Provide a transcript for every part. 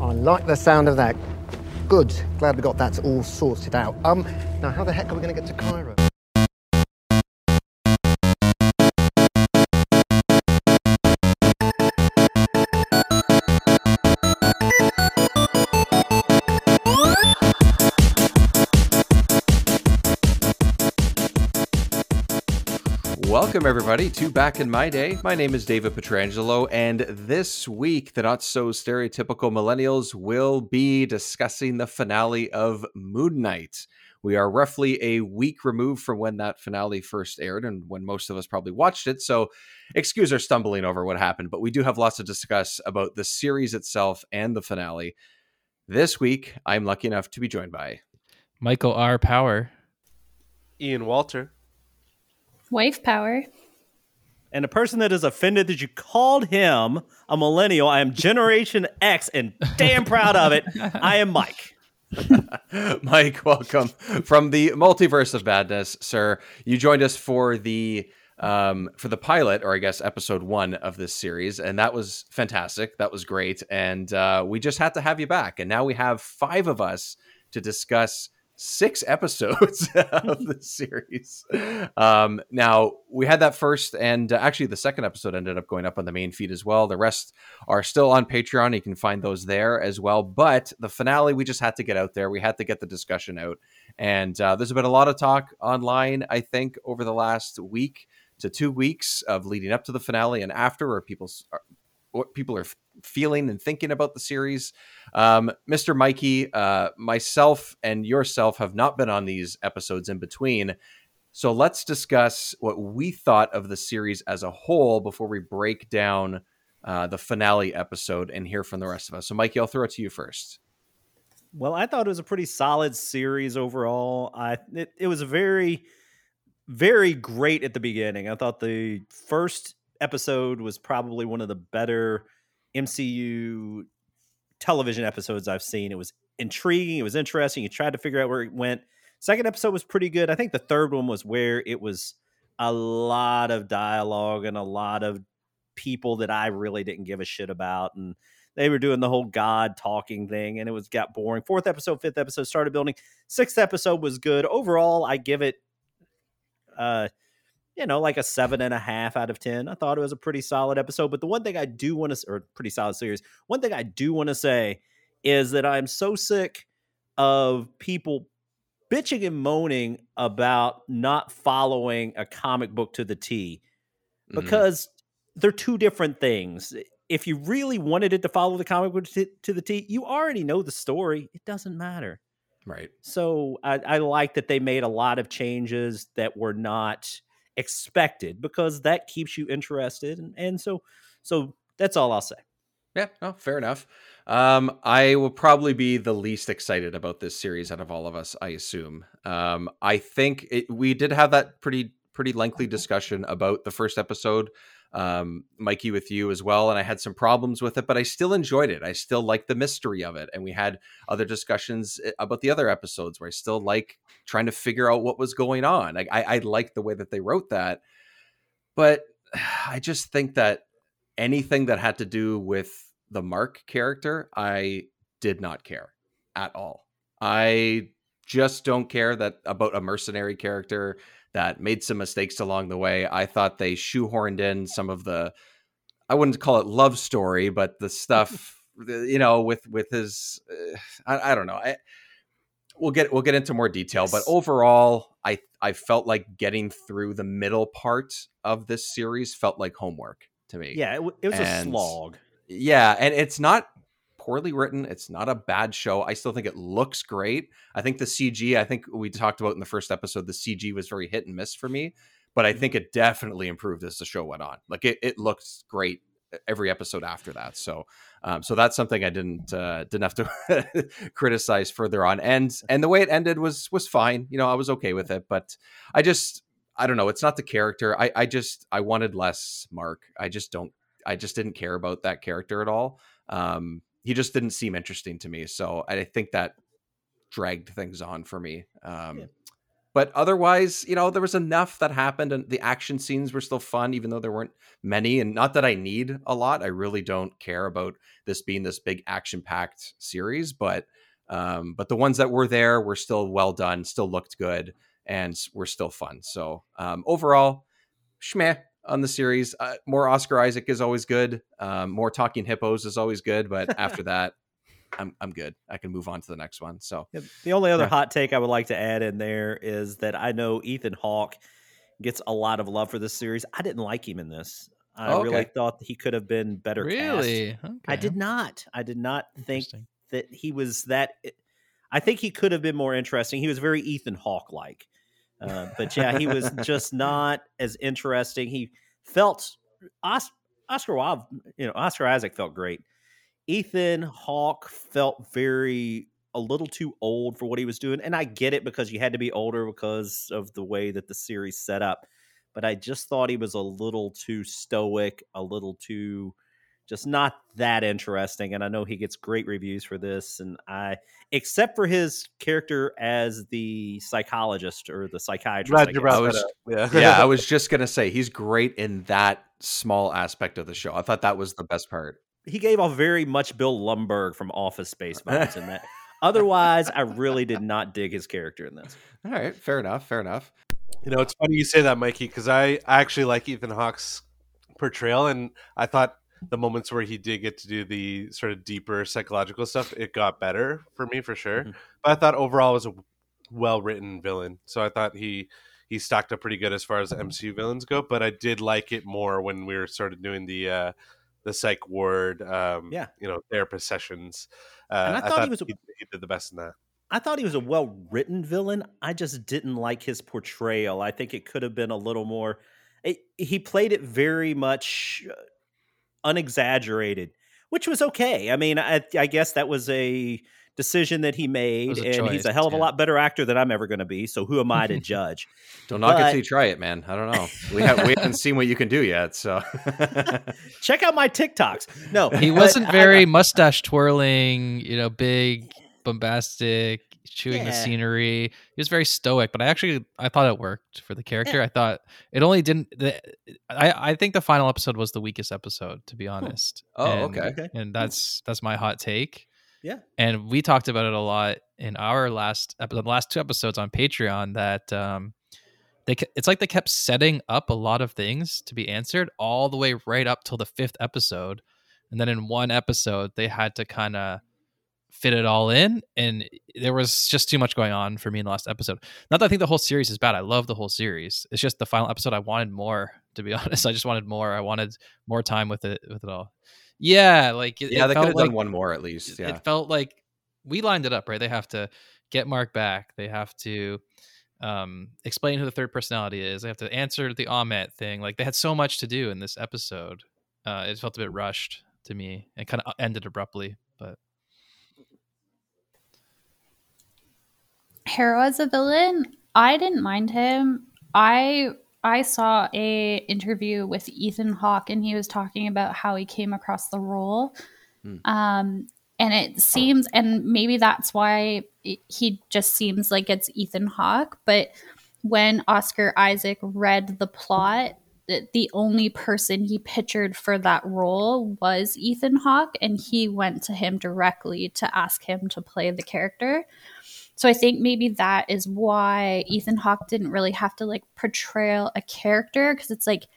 I like the sound of that. Good. Glad we got that all sorted out. Um, now how the heck are we going to get to Cairo? Welcome, everybody, to Back in My Day. My name is David Petrangelo, and this week, the not so stereotypical millennials will be discussing the finale of Moon Knight. We are roughly a week removed from when that finale first aired and when most of us probably watched it. So, excuse our stumbling over what happened, but we do have lots to discuss about the series itself and the finale. This week, I'm lucky enough to be joined by Michael R. Power, Ian Walter. Wife power. and a person that is offended that you called him a millennial. I am Generation X and damn proud of it. I am Mike. Mike, welcome from the multiverse of badness, sir. You joined us for the um, for the pilot, or I guess episode one of this series, and that was fantastic. That was great, and uh, we just had to have you back. And now we have five of us to discuss six episodes of the series. Um, now we had that first, and uh, actually the second episode ended up going up on the main feed as well. The rest are still on Patreon. You can find those there as well. But the finale, we just had to get out there. We had to get the discussion out, and uh, there's been a lot of talk online. I think over the last week to two weeks of leading up to the finale and after, where people what people are feeling and thinking about the series. Um, Mr. Mikey, uh, myself, and yourself have not been on these episodes in between. So let's discuss what we thought of the series as a whole before we break down uh, the finale episode and hear from the rest of us. So, Mikey, I'll throw it to you first. Well, I thought it was a pretty solid series overall. I it, it was a very, very great at the beginning. I thought the first episode was probably one of the better MCU television episodes I've seen. It was intriguing. It was interesting. You tried to figure out where it went. Second episode was pretty good. I think the third one was where it was a lot of dialogue and a lot of people that I really didn't give a shit about. And they were doing the whole God talking thing and it was got boring. Fourth episode, fifth episode started building. Sixth episode was good. Overall, I give it uh you know, like a seven and a half out of 10. I thought it was a pretty solid episode. But the one thing I do want to, or pretty solid series, one thing I do want to say is that I'm so sick of people bitching and moaning about not following a comic book to the T Mhm. because they're two different things. If you really wanted it to follow the comic book to, to the T, you already know the story. It doesn't matter. right. So I, I like that they made a lot of changes that were not expected because that keeps you interested, and, and so so that's all I'll say. Yeah, no, fair enough. Um, I will probably be the least excited about this series out of all of us. I assume. Um, I think it, we did have that pretty pretty lengthy discussion about the first episode, um, Mikey, with you as well, and I had some problems with it, but I still enjoyed it. I still like the mystery of it, and we had other discussions eh, about the other episodes where I still like trying to figure out what was going on. Like I, I like the way that they wrote that, but I just think that anything that had to do with the Mark character, I did not care at all. I just don't care that about a mercenary character that made some mistakes along the way. I thought they shoehorned in some of the I wouldn't call it love story, but the stuff you know with with his uh, I, I don't know. I we'll get we'll get into more detail, but overall I I felt like getting through the middle part of this series felt like homework to me. Yeah, it, w- it was a slog. Yeah, and it's not poorly written. It's not a bad show. I still think it looks great. I think the CG, I think we talked about in the first episode, the CG was very hit and miss for me, but I think it definitely improved as the show went on. Like it, it looked great every episode after that. So, um, so that's something I didn't uh, didn't have to criticize further on. And and the way it ended was was fine. You know, I was okay with it, but I just I don't know. It's not the character. I I just I wanted less Mark. I just don't. I just didn't care about that character at all. Um, he just didn't seem interesting to me. So I think that dragged things on for me. Um, Yeah. but otherwise, you know, there was enough that happened, and the action scenes were still fun, even though there weren't many. And not that I need a lot. I really don't care about this being this big action-packed series, but um, but the ones that were there were still well done, still looked good, and were still fun. So um, overall, schmeh on the series. Uh, more Oscar Isaac is always good. Um, more Talking Hippos is always good, but after that, I'm I'm good. I can move on to the next one. So Yeah, The only other Yeah. hot take I would like to add in there is that I know Ethan Hawke gets a lot of love for this series. I didn't like him in this. I Oh, really thought he could have been better cast. Really? I did not. I did not think that he was that. I think he could have been more interesting. He was very Ethan Hawke like, uh, but yeah, he was just not as interesting. He felt Os- Oscar Wilde, you know, Oscar Isaac felt great. Ethan Hawke felt very a little too old for what he was doing, and I get it because you had to be older because of the way that the series set up. But I just thought he was a little too stoic, a little too just not that interesting. And I know he gets great reviews for this. And I, except for his character as the psychologist or the psychiatrist, Glad I you guess. brought I was- Yeah. yeah, I was just gonna say he's great in that small aspect of the show. I thought that was the best part. he gave off very much Bill Lumbergh from Office Space vibes in that. Otherwise, I really did not dig his character in this. All right, fair enough, fair enough. You know, it's funny you say that, Mikey, because I I actually like Ethan Hawke's portrayal, and I thought the moments where he did get to do the sort of deeper psychological stuff, it got better for me for sure. Mhm. But I thought overall it was a well written villain, so I thought he he stacked up pretty good as far as MCU villains go. But I did like it more when we were sort of doing the uh, the psych ward, um, Yeah. you know, therapist sessions. Uh, And I thought he was a- he, he did the best in that. I thought he was a well written villain. I just didn't like his portrayal. I think it could have been a little more. It, he played it very much uh, unexaggerated, which was okay. I mean, I, I guess that was a decision that he made, and he's a hell of a yeah. lot better actor than I'm ever going to be. So who am I to judge? Don't knock it But- till you try it, man. I don't know. We have we haven't seen what you can do yet, so Check out my TikToks. No, He wasn't very mustache twirling, you know, big, bombastic, chewing the scenery. He was very stoic, but I actually I thought it worked for the character. I thought it only didn't. The, I I think the final episode was the weakest episode, to be honest. Oh, And- okay. And that's that's my hot take. Yeah. And we talked about it a lot in our last episode, the last two episodes on Patreon. That um, they it's like they kept setting up a lot of things to be answered all the way right up till the fifth episode, and then in one episode they had to kind of fit it all in, and there was just too much going on for me in the last episode. Not that I think the whole series is bad. I love the whole series. It's just the final episode. I wanted more. To be honest, I just wanted more. I wanted more time with it with it all. Yeah, like it, yeah, it they could have like done one more at least. Yeah, it felt like we lined it up right they have to get mark back they have to um explain who the third personality is they have to answer the Ammit thing like they had so much to do in this episode uh it felt a bit rushed to me and kind of ended abruptly but Harrow as a villain, I didn't mind him. I I saw a interview with Ethan Hawke and he was talking about how he came across the role. Hmm. Um and it seems and maybe that's why it, he just seems like it's Ethan Hawke, but when Oscar Isaac read the plot, the only person he pictured for that role was Ethan Hawke and he went to him directly to ask him to play the character. So I think maybe that is why Ethan Hawke didn't really have to like portray a character because it's like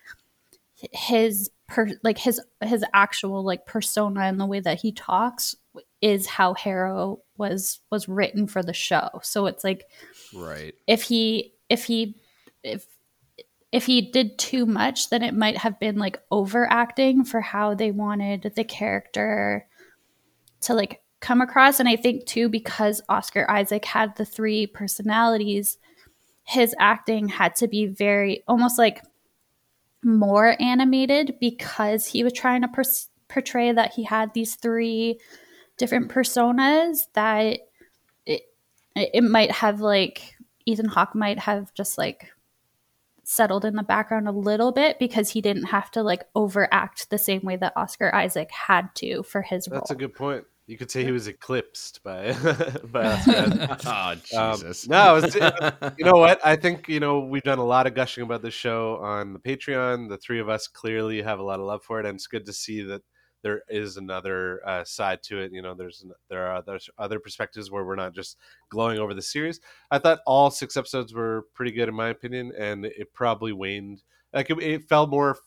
his per like his his actual like persona and the way that he talks is how Harrow was was written for the show. So it's like right. if he if he if if he did too much then it might have been like overacting for how they wanted the character to like come across and i think too because oscar isaac had the three personalities his acting had to be very almost like more animated because he was trying to pers- portray that he had these three different personas that it, it might have like Ethan Hawke might have just like settled in the background a little bit because he didn't have to like overact the same way that Oscar Isaac had to for his role. That's a good point. You could say he was eclipsed by by oh Um, Jesus! no, it's, you know what? I think you know we've done a lot of gushing about this show on the Patreon. The three of us clearly have a lot of love for it, and it's good to see that there is another uh, side to it. You know, there's there are there's other perspectives where we're not just glowing over the series. I thought all six episodes were pretty good in my opinion, and it probably waned. Like it, it felt more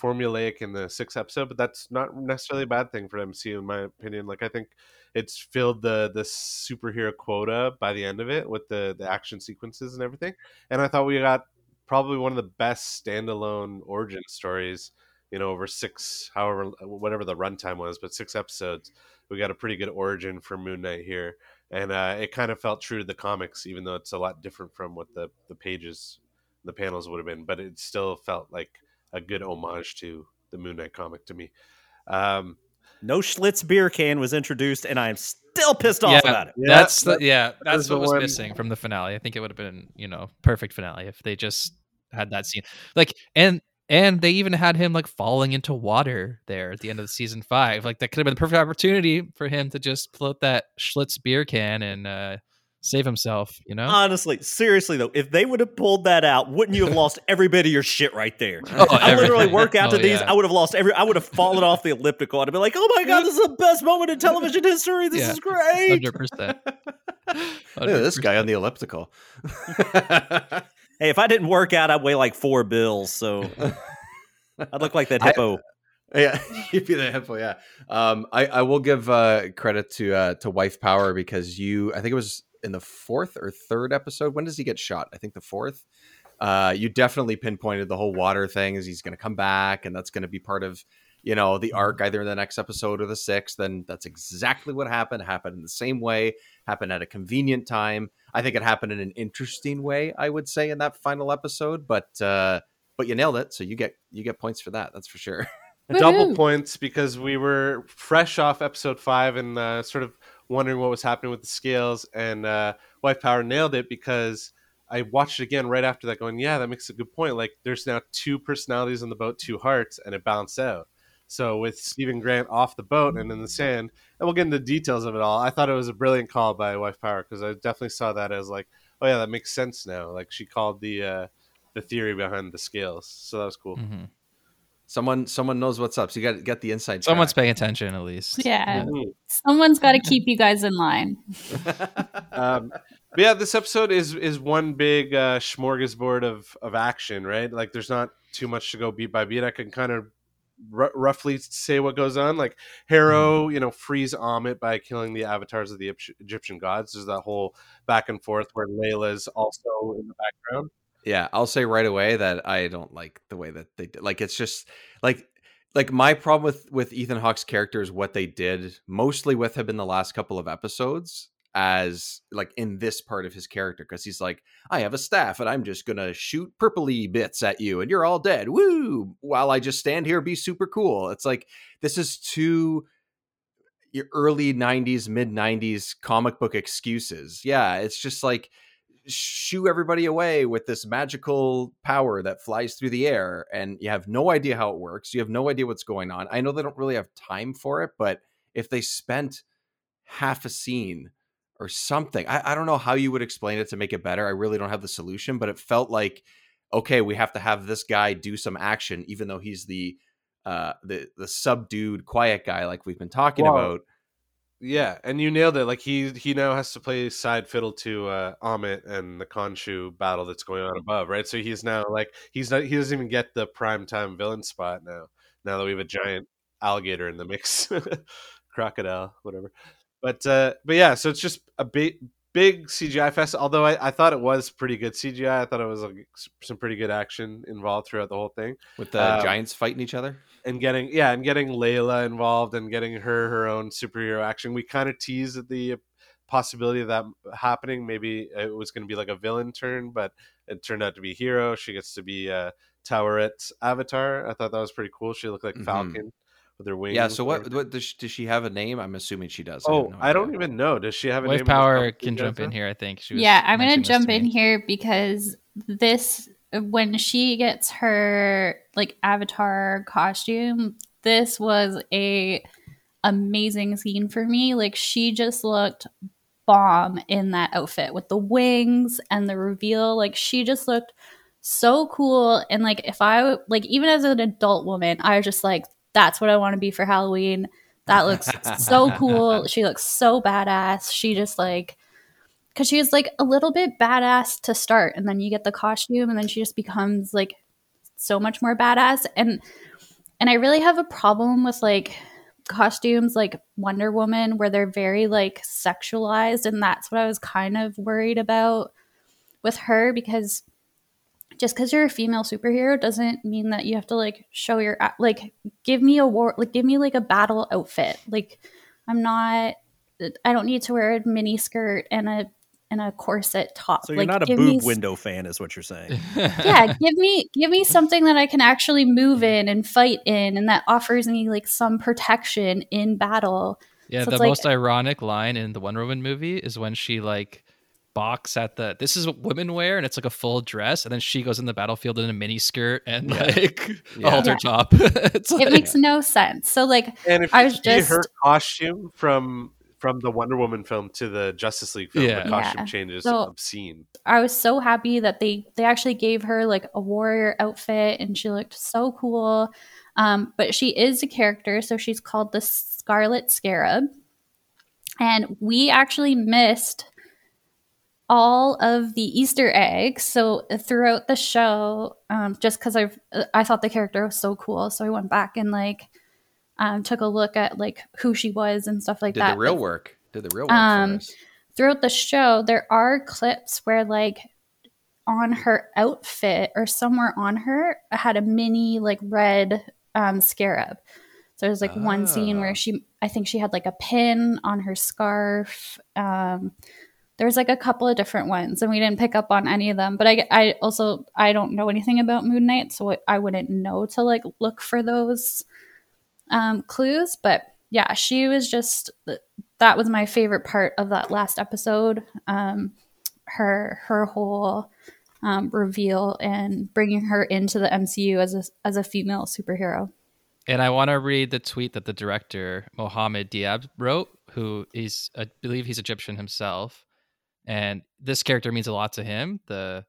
formulaic in the sixth episode, but that's not necessarily a bad thing for MCU in my opinion. Like I think it's filled the the superhero quota by the end of it with the the action sequences and everything. And I thought we got probably one of the best standalone origin stories. You know, over six, however, whatever the runtime was, but six episodes, we got a pretty good origin for Moon Knight here, and uh, it kind of felt true to the comics, even though it's a lot different from what the the pages, the panels would have been. But it still felt like a good homage to the Moon Knight comic to me. Um, No Schlitz beer can was introduced, and I am still pissed off Yeah. about it. Yeah, that's the, yeah, that's what was one- missing from the finale. I think it would have been, you know, perfect finale if they just had that scene. Like and and they even had him like falling into water there at the end of the season five. Like that could have been the perfect opportunity for him to just float that Schlitz beer can and uh save himself, you know? Honestly, seriously though, if they would have pulled that out, wouldn't you have lost every bit of your shit right there? Oh, I literally work out to Oh, these. yeah. I would have lost every. I would have fallen off the elliptical. I'd be like, "Oh my god, this is the best moment in television history. This Yeah. is great." Hundred percent. Look at this guy on the elliptical. Hey, if I didn't work out, I'd weigh like four bills. So I'd look like that I- hippo. Yeah, you'd be the hippo. Yeah, um, I, I will give uh, credit to uh, to Wife Power because you, I think it was in the fourth or third episode. When does he get shot? I think the fourth. Uh, you definitely pinpointed the whole water thing. Is he's going to come back, and that's going to be part of you know the arc either in the next episode or the sixth. Then that's exactly what happened. Happened in the same way. Happened at a convenient time. I think it happened in an interesting way. I would say in that final episode, but uh, but you nailed it. So you get you get points for that. That's for sure. double points because we were fresh off episode five and uh, sort of wondering what was happening with the scales and uh, wife power nailed it because i watched it again right after that going yeah that makes a good point like there's now two personalities on the boat two hearts and it balanced out so with Steven Grant off the boat and in the sand, and we'll get into the details of it all. I thought it was a brilliant call by Wife Power because I definitely saw that as like, oh yeah, that makes sense now. Like she called the uh, the theory behind the scales, so that was cool. Mhm. Someone someone knows what's up. So you got get the inside. Someone's track. paying attention at least. Yeah. Mhm. Someone's got to keep you guys in line. um, but yeah, this episode is is one big uh, smorgasbord of of action, right? Like, there's not too much to go beat by beat. I can kind of r- roughly say what goes on. Like, Harrow, you know, frees Ammit by killing the avatars of the Egyptian gods. There's that whole back and forth where Layla's also in the background. Yeah, I'll say right away that I don't like the way that they did. Like it's just like like my problem with with Ethan Hawke's character is what they did mostly with him in the last couple of episodes as like in this part of his character because he's like I have a staff and I'm just gonna shoot purpley bits at you and you're all dead woo while I just stand here be super cool. It's like this is too early 90s mid 90s comic book excuses. Yeah, it's just like shoo everybody away with this magical power that flies through the air and you have no idea how it works you have no idea what's going on. I know they don't really have time for it but if they spent half a scene or something I, I don't know how you would explain it to make it better i really don't have the solution but it felt like okay we have to have this guy do some action even though he's the uh the the subdued quiet guy like we've been talking about Yeah, and you nailed it. Like he he now has to play side fiddle to uh, Ammit and the Khonshu battle that's going on above, right? So he's now like he's not he doesn't even get the prime time villain spot now. Now that we have a giant alligator in the mix, crocodile, whatever. But uh, but yeah, so it's just a big big CGI fest. Although I, I thought it was pretty good CGI. I thought it was like some pretty good action involved throughout the whole thing with the Um, giants fighting each other and getting yeah and getting layla involved and getting her her own superhero action. We kind of teased the possibility of that happening. Maybe it was going to be like a villain turn but it turned out to be hero. She gets to be uh Taweret's avatar. I thought that was pretty cool. She looked like Mhm. falcon with her wings yeah so what, what does, she, does she have a name? I'm assuming she does. Have oh no i don't even know. Does she have a Wife name Power can jump in know? here, I think. She was Yeah, I'm going to jump me. in here because this when she gets her like avatar costume, this was a amazing scene for me. Like she just looked bomb in that outfit with the wings and the reveal. Like she just looked so cool. And like if I like even as an adult woman, I was just like, that's what I want to be for Halloween. That looks so cool. She looks so badass. She just like because she was like a little bit badass to start, and then you get the costume, and then she just becomes like so much more badass. And and I really have a problem with like costumes like Wonder Woman where they're very like sexualized, and that's what I was kind of worried about with her because just because you're a female superhero doesn't mean that you have to like show your like give me a war like give me like a battle outfit like i'm not i don't need to wear a mini skirt and a and a corset top so you're like, not a give boob me, window fan is what you're saying yeah give me give me something that i can actually move in and fight in and that offers me like some protection in battle yeah So the like- most ironic line in the wonder woman movie is when she like box at the this is what women wear and it's like a full dress and then she goes in the battlefield in a mini skirt and Yeah. like Yeah. a halter Yeah. top it's like, it makes no sense so like And if I you was see her costume from from the Wonder Woman film to the Justice League film, Yeah. the costume Yeah. change is So- obscene. I was so happy that they they actually gave her like a warrior outfit and she looked so cool. Um, but she is a character, so she's called the Scarlet Scarab. And we actually missed all of the Easter eggs. So throughout the show, um, just because I I thought the character was so cool, so I went back and like um, took a look at like who she was and stuff like Did that. Did the real work. Did the real work Um, throughout the show, there are clips where like on her outfit or somewhere on her had a mini like red um, scarab. So there's like one scene where she, I think she had like a pin on her scarf. Um, there's like a couple of different ones, and we didn't pick up on any of them. But I, I also I don't know anything about Moon Knight, so I wouldn't know to like look for those um, clues. But yeah, she was just that was my favorite part of that last episode. Um, her her whole um, reveal and bringing her into the MCU as a as a female superhero. And I want to read the tweet that the director Mohamed Diab wrote, who is, I believe, he's Egyptian himself, and this character means a lot to him. The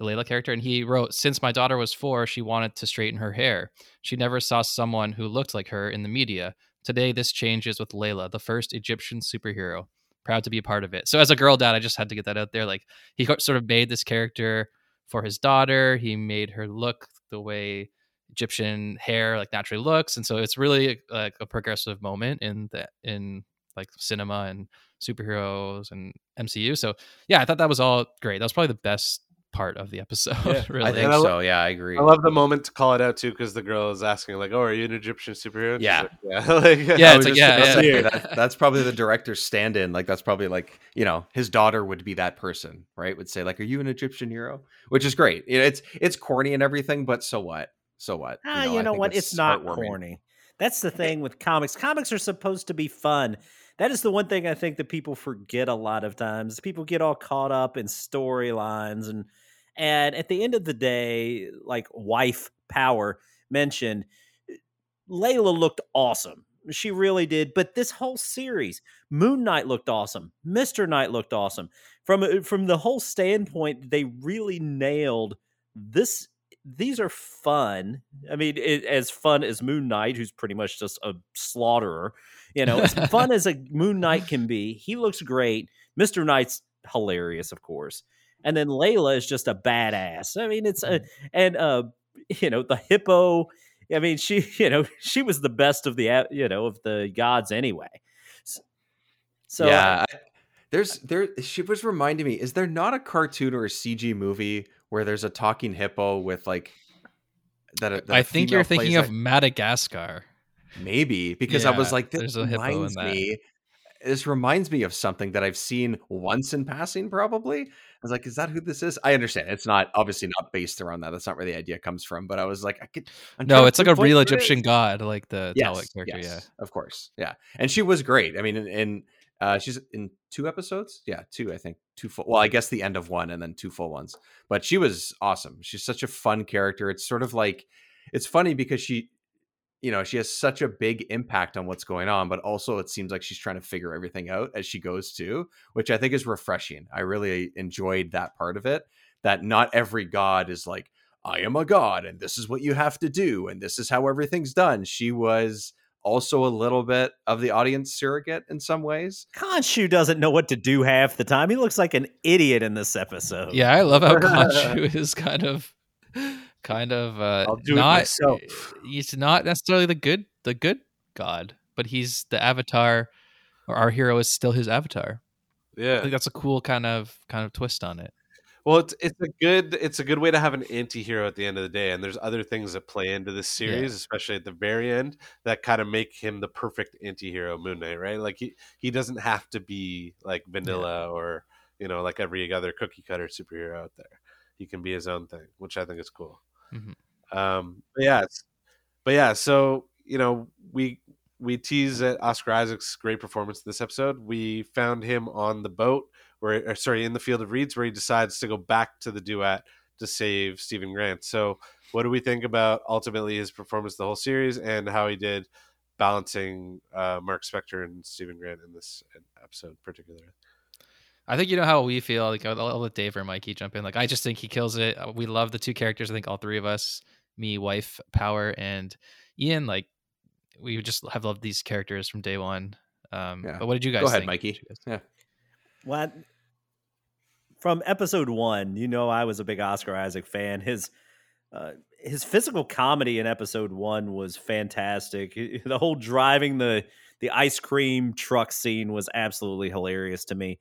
the Layla character, and he wrote, "Since my daughter was four, she wanted to straighten her hair. She never saw someone who looked like her in the media. Today, this changes with Layla, the first Egyptian superhero. Proud to be a part of it. So, as a girl dad, I just had to get that out there. Like he sort of made this character for his daughter. He made her look the way Egyptian hair like naturally looks, and so it's really like a progressive moment in the in like cinema and superheroes and MCU. So yeah, I thought that was all great. That was probably the best part of the episode. Yeah, really, I think And I so. Yeah, I agree. I love the moment to call it out too, because the girl is asking like, "Oh, are you an Egyptian superhero?" And Yeah. like, yeah, like, Yeah, it's like, yeah, yeah. that- that's probably the director's stand-in. Like that's probably like you know his daughter would be that person, right? Would say like, "Are you an Egyptian hero?" Which is great. You know, It's it's corny and everything, but so what? So what? Ah, you I know, what? It's, not corny. That's the thing with comics. Comics are supposed to be fun. That is the one thing I think that people forget a lot of times. People get all caught up in storylines and and at the end of the day, like wife power mentioned, eh, Layla looked awesome. She really did. But this whole series, Moon Knight looked awesome. Mister Knight looked awesome. From eh, from the whole standpoint, they really nailed this. These are fun. I mean, it, as fun as Moon Knight, who's pretty much just a slaughterer. You know, as fun as a Moon Knight can be, he looks great. Mister Knight's hilarious, of course, and then Layla is just a badass. I mean, it's a and uh, you know, the hippo. I mean, she, you know, she was the best of the, you know, of the gods anyway. So yeah, I, there's there. She was reminding me. Is there not a cartoon or a CG movie where there's a talking hippo with like that? a- that a I think you're thinking of that- Madagascar. maybe because I was like, this there's a hippo in reminds that. me. This reminds me of something that I've seen once in passing. Probably, I was like, "Is that who this is?" I understand it's not obviously not based around that. That's not where the idea comes from. But I was like, I could. I'm No, it's like a real who it is. Egyptian god, like the yes, Taweret character. yes, Yeah. of course, yeah. And she was great. I mean, and, and Uh, she's in two episodes. Yeah, two, I think. Two full. Well, I guess the end of one and then two full ones. But she was awesome. She's such a fun character. It's sort of like, it's funny because she, you know, she has such a big impact on what's going on, but also it seems like she's trying to figure everything out as she goes too, which I think is refreshing. I really enjoyed that part of it. That not every god is like, I am a god and this is what you have to do and this is how everything's done. She was also a little bit of the audience surrogate in some ways. Khonshu doesn't know what to do half the time. He looks like an idiot in this episode. Yeah, I love how Khonshu is kind of kind of uh I'll do it not myself. he's not necessarily the good the good god, but he's the avatar or our hero is still his avatar. I Yeah. think that's a cool kind of kind of twist on it. Well, it's it's a good it's a good way to have an anti-hero at the end of the day, and there's other things that play into this series, especially at the very end, that kind of make him the perfect anti-hero Moon Knight, right? Like he he doesn't have to be like vanilla or you know like every other cookie cutter superhero out there. He can be his own thing, which I think is cool. Mhm. Um, but yeah, but yeah, so you know we we tease at Oscar Isaac's great performance in this episode. We found him on the boat where, or sorry, in the field of reeds, where he decides to go back to the Duat to save Steven Grant. So, what do we think about ultimately his performance the whole series and how he did balancing uh, Mark Spector and Steven Grant in this episode, particularly? I think you know how we feel. Like I'll, I'll let Dave or Mikey jump in. Like I just think he kills it. Uh, We love the two characters. I think all three of us, me, wife, Power, and Ian. Like we just have loved these characters from day one. Um, Yeah. But what did you guys Go ahead, think? Mikey. What did you guys- Yeah. What? From episode one, you know, I was a big Oscar Isaac fan. His uh, his physical comedy in episode one was fantastic. The whole driving the the ice cream truck scene was absolutely hilarious to me,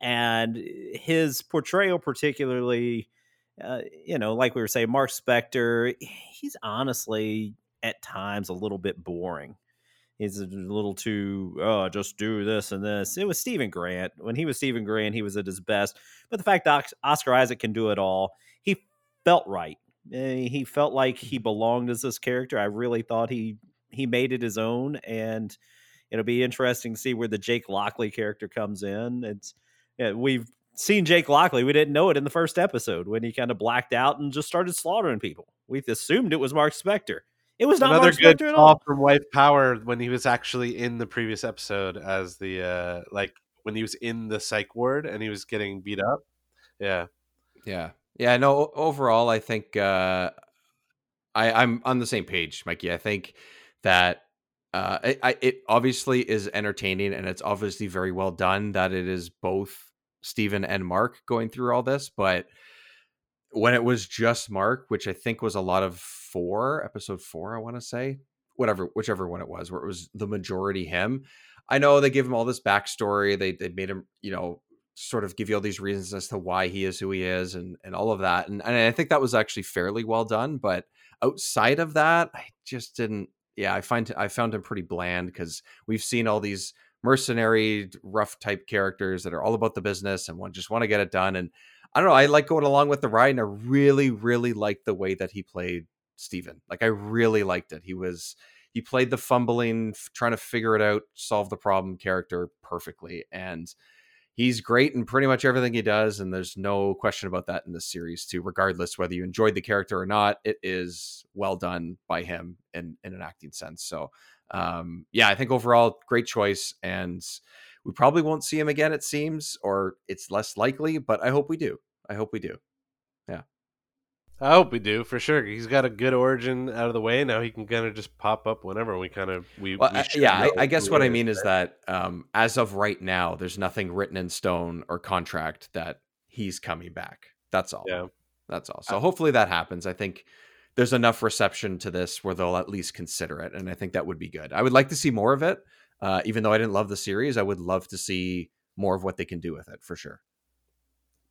and his portrayal, particularly, uh, you know, like we were saying, Mark Spector, he's honestly at times a little bit boring. He's a little too, oh, just do this and this. It was Steven Grant. When he was Steven Grant, he was at his best. But the fact that Oscar Isaac can do it all, he felt right. Eh, He felt like he belonged as this character. I really thought he he made it his own, and it'll be interesting to see where the Jake Lockley character comes in. It's yeah, we've seen Jake Lockley. We didn't know it in the first episode when he kind of blacked out and just started slaughtering people. We assumed it was Mark Spector. It was not Another Mark good Spector at call all. from Wife Power when he was actually in the previous episode as the uh like when he was in the psych ward and he was getting beat up. Yeah. Yeah. Yeah. No, o- overall, I think uh, I, I'm on the same page, Mikey. I think that uh, it, I, it obviously is entertaining and it's obviously very well done that it is both Steven and Mark going through all this. But when it was just Mark, which I think was a lot of four, episode four, I want to say, whatever, whichever one it was, where it was the majority him. I know they give him all this backstory. They they made him, you know, sort of give you all these reasons as to why he is who he is and and all of that. And and I think that was actually fairly well done. But outside of that, I just didn't. Yeah, I find I found him pretty bland because we've seen all these mercenary, rough type characters that are all about the business and one just want to get it done. And I don't know. I like going along with the ride, and I really, really liked the way that he played Steven. Like I really liked it. He was he played the fumbling, trying to figure it out, solve the problem character perfectly, and he's great in pretty much everything he does. And there's no question about that in this series too. Regardless whether you enjoyed the character or not, it is well done by him in in an acting sense. So um, yeah, I think overall great choice, and we probably won't see him again. It seems, or it's less likely, but I hope we do. I hope we do. Yeah. I hope we do for sure. He's got a good origin out of the way. Now he can kind of just pop up whenever we kind of we. Well, we I- yeah, I, I guess what I mean is that um, as of right now, there's nothing written in stone or contract that he's coming back. That's all. Yeah. That's all. So hopefully that happens. I think there's enough reception to this where they'll at least consider it, and I think that would be good. I would like to see more of it. Uh, even though I didn't love the series, I would love to see more of what they can do with it for sure.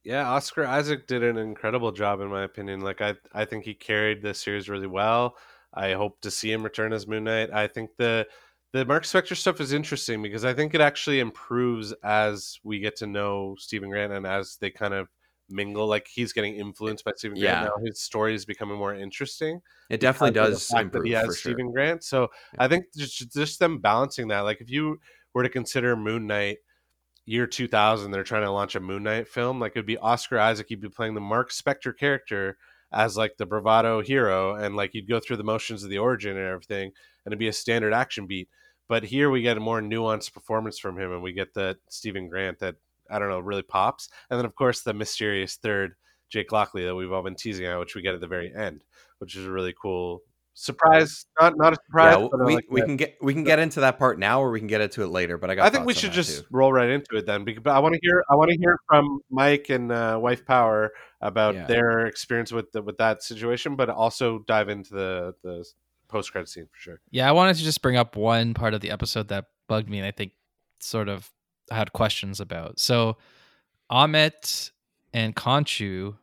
Yeah, Oscar Isaac did an incredible job in my opinion. Like I I think he carried the series really well. I hope to see him return as Moon Knight. I think the the Mark Spector stuff is interesting because I think it actually improves as we get to know Steven Grant and as they kind of mingle. Like he's getting influenced by Steven Grant Yeah. now. His story is becoming more interesting. It definitely does that improve he has sure. Steven Grant. So I think just just them balancing that. Like if you were to consider Moon Knight year 2000 they're trying to launch a Moon Knight film, like it'd be Oscar Isaac, he'd be playing the Mark Spector character as like the bravado hero, and like you'd go through the motions of the origin and everything, and it'd be a standard action beat. But here we get a more nuanced performance from him, and we get the Steven Grant that I don't know really pops, and then of course the mysterious third Jake Lockley that we've all been teasing out, which we get at the very end, which is a really cool surprise. Not not a surprise. Yeah, we, like we that. can get we can get into that part now, or we can get into it later. But I got. I think we should just too. roll right into it then, because but I want to hear I want to hear from Mike and uh, Wife Power about Yeah. their experience with the, with that situation, but also dive into the the post credit scene for sure. Yeah, I wanted to just bring up one part of the episode that bugged me and I think sort of I had questions about. So Ammit and Khonshu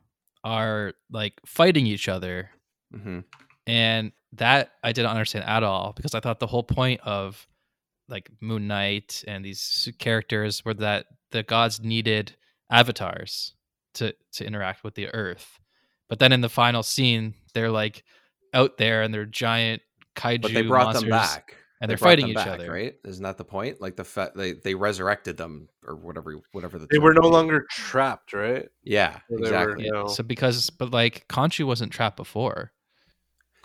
are like fighting each other Mhm. and that I didn't understand at all because I thought the whole point of like Moon Knight and these characters were that the gods needed avatars to to interact with the earth. But then in the final scene, they're like out there and they're giant kaiju But they brought monsters, them back, and They they're brought fighting each back, other. right? Isn't that the point? Like the fact they they resurrected them or whatever whatever the They were no would be. longer trapped, right? Yeah, They were, exactly. you know- So because but like Khonshu wasn't trapped before.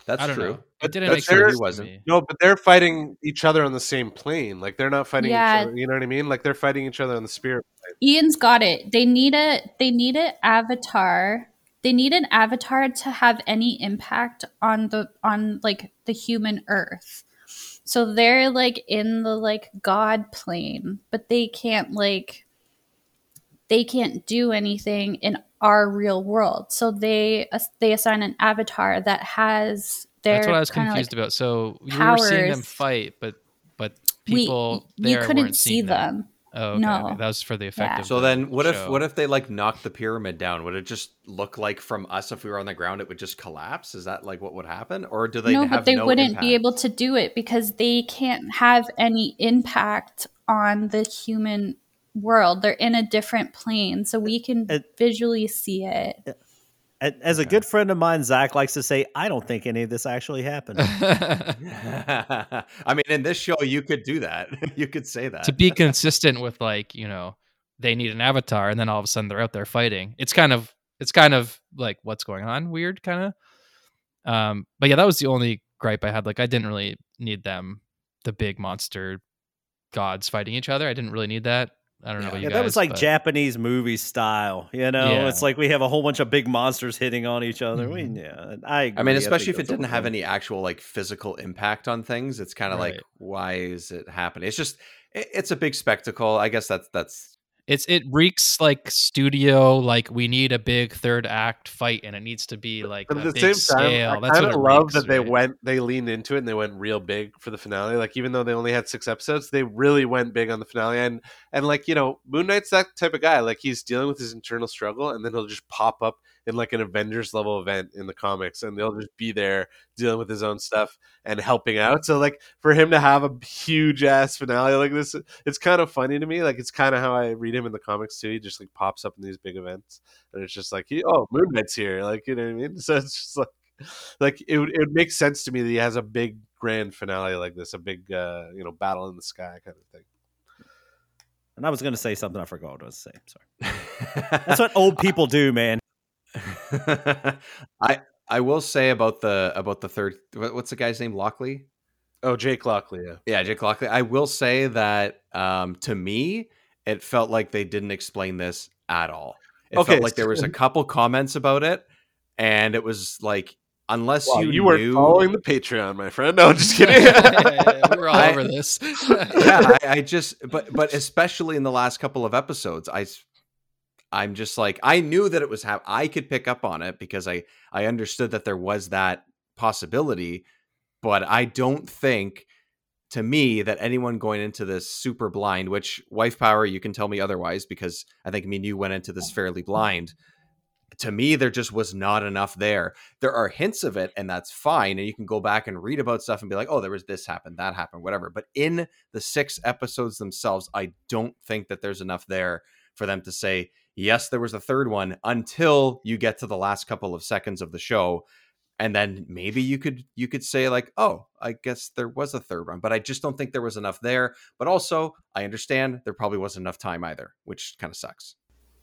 That's I don't true. know. But It didn't make sense their- to He wasn't. No, but they're fighting each other on the same plane. Like they're not fighting Yeah. each other. You know what I mean? Like they're fighting each other on the spirit. Ian's got it. They need a they need an avatar. They need an avatar to have any impact on the on like the human earth. So they're like in the like god plane, but they can't like they can't do anything in our real world. So they they assign an avatar that has their That's what I was kinda, like, confused about. So we were seeing them fight, but but we- people you couldn't weren't see seeing them. Oh, okay. No. That was for the effect Yeah. of So the then, what if what if they like knocked the pyramid down? Would it just look like from us if we were on the ground, it would just collapse? Is that like what would happen, or do they? no, have but they no wouldn't impact? be able to do it because they can't have any impact on the human world. They're in a different plane, so we can It- visually see it. A- As a good friend of mine, Zach likes to say, I don't think any of this actually happened. I mean, in this show, you could do that. you could say that. to be consistent with like you know they need an avatar and then all of a sudden they're out there fighting it's kind of it's kind of like what's going on weird kind of um but yeah that was the only gripe i had like i didn't really need them the big monster gods fighting each other i didn't really need that i don't know Yeah. about you Yeah, guys that was like but- Japanese movie style. You know, Yeah. it's like we have a whole bunch of big monsters hitting on each other. We, Mhm. yeah, I. Agree. I mean, think especially if it didn't have any actual like physical impact on things, it's kind of like, why is it happening? It's just, it- it's a big spectacle. I guess that's that's it's it reeks like studio like we need a big third act fight and it needs to be like But at the same time, scale I that's kind what of love reeks, that they right? went, they leaned into it and they went real big for the finale. Like even though they only had six episodes, they really went big on the finale. And and like you know, Moon Knight's that type of guy. Like he's dealing with his internal struggle, and then he'll just pop up in like an Avengers level event in the comics, and they'll just be there dealing with his own stuff and helping out. So like for him to have a huge ass finale like this, it's kind of funny to me. Like it's kind of how I read him in the comics too. He just like pops up in these big events, and it's just like, he, oh, Moon Knight's here. Like you know what I mean? So it's just like like it it would make sense to me that he has a big grand finale like this, a big uh, you know battle in the sky kind of thing. And I was going to say something I forgot what I was saying. Sorry. That's what old people do, man. I I will say about the about the third. What's the guy's name? Lockley. Oh, Jake Lockley, yeah. Yeah, Jake Lockley. I will say that um, to me, it felt like they didn't explain this at all. It Okay, felt like there was a couple comments about it, and it was like unless Wow, you you, weren't knew, following the Patreon, my friend. No, I'm just kidding. we're all I- over this yeah, I, I just but but especially in the last couple of episodes, I s- I'm just like I knew that it was hap- I could pick up on it because I I understood that there was that possibility, but I don't think to me that anyone going into this super blind, which wife power you can tell me otherwise because I think me and you went into this fairly blind. To me, there just was not enough there. There are hints of it, and that's fine. And you can go back and read about stuff and be like, oh, there was this happened, that happened, whatever. But in the six episodes themselves, I don't think that there's enough there for them to say, yes, there was a third one until you get to the last couple of seconds of the show. and then maybe you could you could say like oh i guess there was a third one but i just don't think there was enough there but also i understand there probably wasn't enough time either which kind of sucks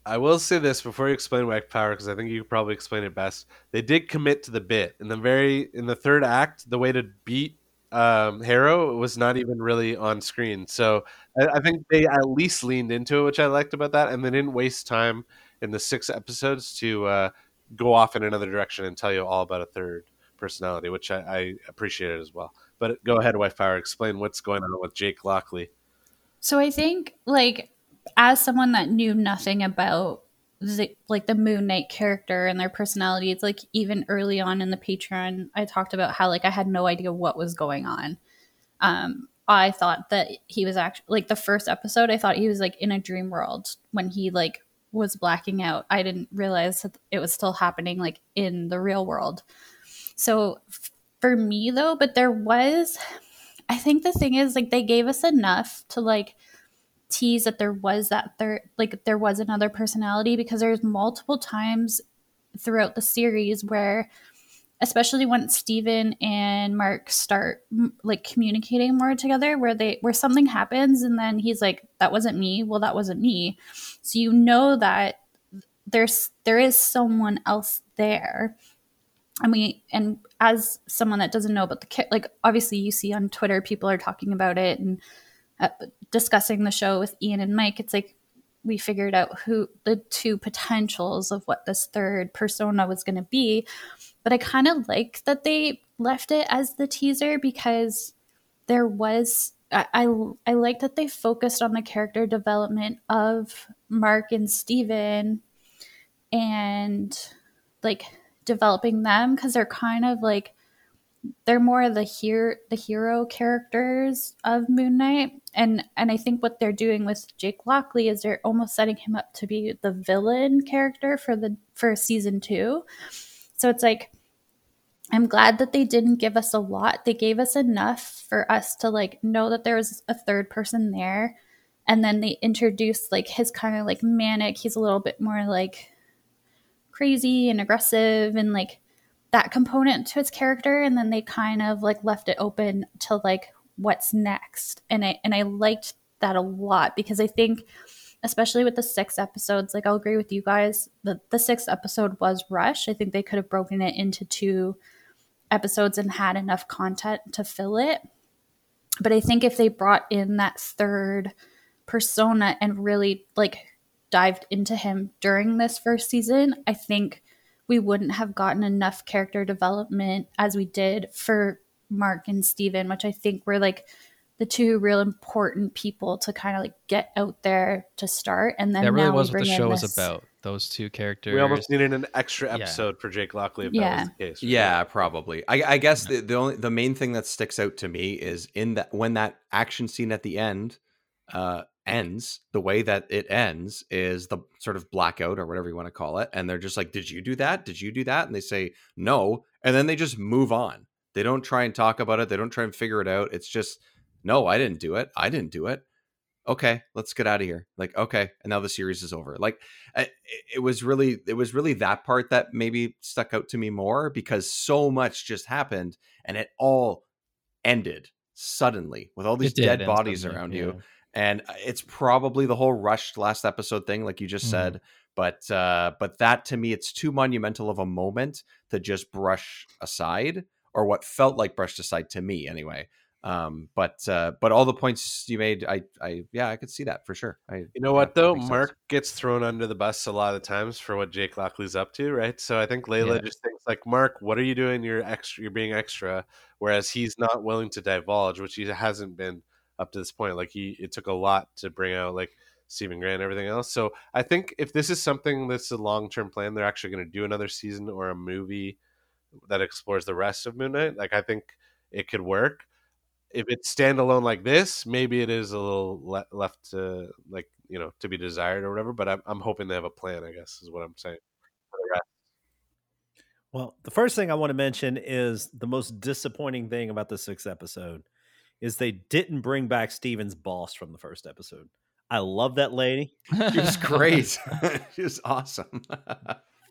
I will say this before you explain Wife Power because I think you probably explain it best. They did commit to the bit in the very in the third act. The way to beat um, Harrow was not even really on screen, so I, I think they at least leaned into it, which I liked about that, and they didn't waste time in the six episodes to uh, go off in another direction and tell you all about a third personality, which I, I appreciated as well. But go ahead, Wife Power, explain what's going on with Jake Lockley. So I think like as someone that knew nothing about the like the Moon Knight character and their personality. It's like even early on in the Patreon, I talked about how like I had no idea what was going on. Um, I thought that he was actually like the first episode. I thought he was like in a dream world when he like was blacking out. I didn't realize that it was still happening like in the real world. So f- for me though, but there was, I think the thing is like they gave us enough to like tease that there was that third like there was another personality because there's multiple times throughout the series where especially when Steven and Mark start like communicating more together where they where something happens and then he's like that wasn't me. Well that wasn't me. So you know that there's there is someone else there. And we and as someone that doesn't know about the like obviously you see on Twitter people are talking about it and uh, discussing the show with Ian and Mike, it's like we figured out who the two potentials of what this third persona was going to be. But I kind of like that they left it as the teaser because there was I, I, I like that they focused on the character development of Mark and Steven and like developing them because they're kind of like they're more the hero the hero characters of Moon Knight. And and I think what they're doing with Jake Lockley is they're almost setting him up to be the villain character for the for season two. So it's like I'm glad that they didn't give us a lot. They gave us enough for us to like know that there was a third person there. And then they introduced like his kind of like manic, he's a little bit more like crazy and aggressive and like that component to its character and then they kind of like left it open to like what's next. And i and i liked that a lot because i think especially with the six episodes like i'll agree with you guys the, the sixth episode was rushed. I think they could have broken it into two episodes and had enough content to fill it. But i think if they brought in that third persona and really like dived into him during this first season i think we wouldn't have gotten enough character development as we did for Mark and Steven, which I think were like the two real important people to kind of like get out there to start. And then that really now was what the bring show in was about. Those two characters. We almost needed an extra Yeah. episode for Jake Lockley if Yeah. that was the case. right? Yeah, probably. I, I guess the, the only the main thing that sticks out to me is in that when that action scene at the end uh, ends, the way that it ends is the sort of blackout or whatever you want to call it, and they're just like, "Did you do that? Did you do that?" And they say no, and then they just move on. They don't try and talk about it. They don't try and figure it out. It's just, no, I didn't do it. I didn't do it. Okay, let's get out of here. Like, okay, and now the series is over. Like, it, was really, it was really that part that maybe stuck out to me more because so much just happened and it all ended suddenly with all these dead bodies around yeah. you and uh, it's probably the whole rushed last episode thing like you just Mhm. said but uh but that to me it's too monumental of a moment to just brush aside or what felt like brushed aside to me anyway um but uh but all the points you made i i yeah i could see that for sure I, You know yeah, what though? makes sense. Mark gets thrown under the bus a lot of times for what Jake Lockley's up to, right? So I think Layla Yeah. just thinks like, Mark, what are you doing? You're extra. You're being extra, whereas he's not willing to divulge, which he hasn't been up to this point. Like he, it took a lot to bring out like Steven Grant and everything else. So I think if this is something that's a long term plan, they're actually going to do another season or a movie that explores the rest of Moon Knight. Like I think it could work. If it's standalone like this, maybe it is a little le- left to like you know to be desired or whatever. But I'm I'm hoping they have a plan. I guess is what I'm saying. Well, the first thing I want to mention is the most disappointing thing about the sixth episode is they didn't bring back Steven's boss from the first episode. I love that lady. she was great she was awesome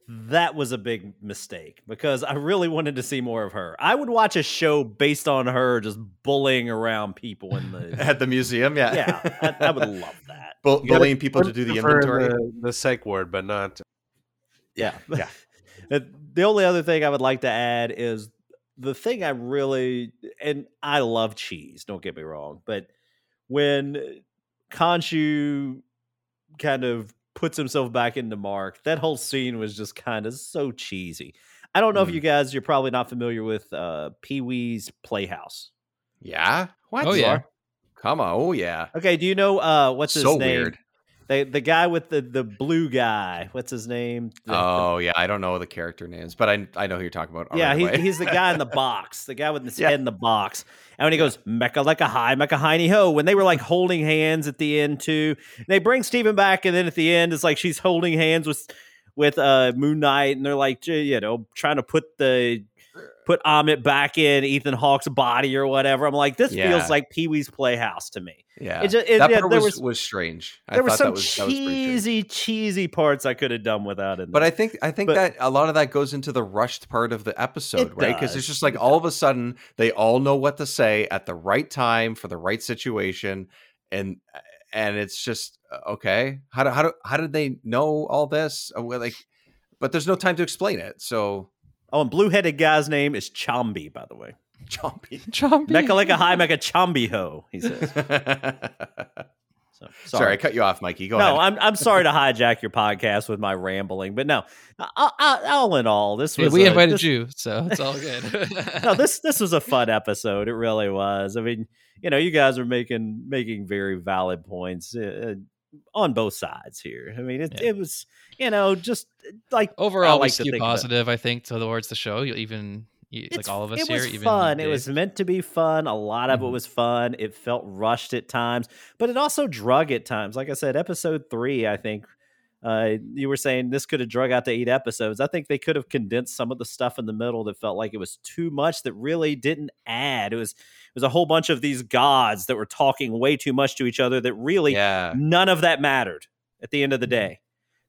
that was a big mistake because I really wanted to see more of her. I would watch a show based on her just bullying around people in the. At the museum, yeah. yeah, I, I would love that. Bu- You gotta bullying people to do the inventory. the, the psych ward, but not. Yeah. Yeah. The only other thing I would like to add is the thing I really and I love cheese, don't get me wrong, but when Khonshu kind of puts himself back into Mark, that whole scene was just kind of so cheesy. I don't know Mm. if you guys you're probably not familiar with uh Pee Wee's Playhouse. Yeah. What? Oh, yeah. Come on. Oh yeah. Okay, do you know uh what's his so name? weird. The the guy with the the blue guy. What's his name? The- the Oh yeah. I don't know the character names, but I I know who you're talking about. Yeah, right he, he's the guy in the box, the guy with his Yeah. head in the box. And when he goes, Mecca like a high, Mecca hiney ho, when they were like holding hands at the end too, they bring Steven back, and then at the end, it's like she's holding hands with with uh Moon Knight, and they're like, you know, trying to put the put Ammit back in Ethan Hawke's body or whatever. I'm like, this Yeah. feels like Pee Wee's Playhouse to me. yeah. It ju- it- that yeah, part there was, was- was strange. I There were some that was, that was strange. cheesy, cheesy parts I could have done without it. But I think I think But- that a lot of that goes into the rushed part of the episode, right? Because it's just like It all of a sudden they all know what to say at the right time for the right situation, and and it's just uh, okay. How do how do how did they know all this? Uh, Like, but there's no time to explain it. So oh, and blue headed guy's name is Jambi, by the way. chompy. Chompy. Mecca like a high, Mecca Jambi ho, he says. So, sorry. I cut you off, Mikey. Go no, ahead. I'm I'm sorry to hijack your podcast with my rambling, but no, I, I, all in all, this Yeah, was we a- invited this- you, so it's all good. No, this this was a fun episode. It really was. I mean, you know, you guys are making making very valid points uh, on both sides here. I mean, it, Yeah. it was you know just like Overall, like skew it. positive. I think towards the show. You even you, like all of us it here. was even fun. It was meant to be fun. A lot of it Mhm. was fun. It felt rushed at times, but it also drug at times. Like I said, episode three, I think uh, you were saying this could have drug out to eight episodes. I think they could have condensed some of the stuff in the middle that felt like it was too much. That really didn't add. It was it was a whole bunch of these gods that were talking way too much to each other. That really yeah. none of that mattered at the end of the day.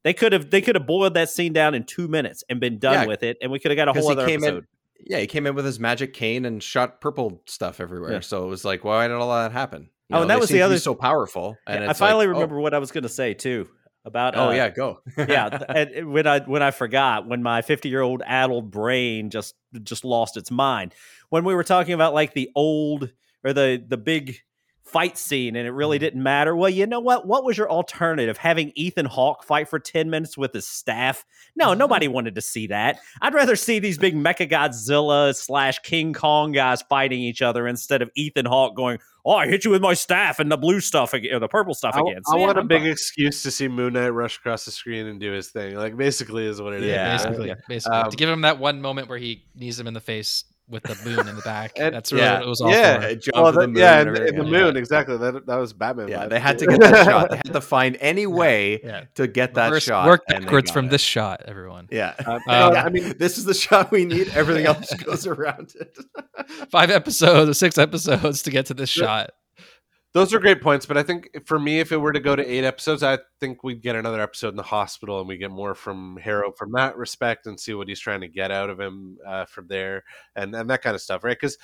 They could have they could have boiled that scene down in two minutes and been done Yeah, with it, and we could have got a whole other came in- episode. Yeah, he came in with his magic cane and shot purple stuff everywhere. Yeah. So it was like, why did all that happen? You Oh, and that was the other- so powerful. And Yeah, I it's like, finally oh, remember what I was going to say too about. Oh, uh, yeah, go. yeah. and- when I when I forgot when my fifty year old addled brain just just lost its mind when we were talking about like the old or the the big fight scene and it really didn't matter. Well, you know what? What was your alternative? Having Ethan Hawke fight for ten minutes with his staff? No, nobody wanted to see that. I'd rather see these big Mecha Godzilla slash King Kong guys fighting each other instead of Ethan Hawke going, "Oh, I hit you with my staff and the blue stuff again, or the purple stuff I, again." I yeah, want a I'm big fine. excuse to see Moon Knight rush across the screen and do his thing. Like basically is what it is. Yeah. basically, yeah. basically Um, to give him that one moment where he knees him in the face with the moon in the back. And- That's really yeah, what it was all yeah. for. Jump Well, to the moon yeah, and in, in the moon, exactly. That that was Batman. Yeah, they had to get that shot. They had to find any way Yeah. to get that Reverse- shot. Work and they backwards from it. this shot, everyone. Yeah. Uh, Um, Yeah, I mean, this is the shot we need. Everything else goes around it. Five episodes or six episodes to get to this shot. Those are great points. But I think for me, if it were to go to eight episodes, I think we'd get another episode in the hospital, and we get more from Harrow from that respect, and see what he's trying to get out of him uh, from there, and and that kind of stuff, right? Because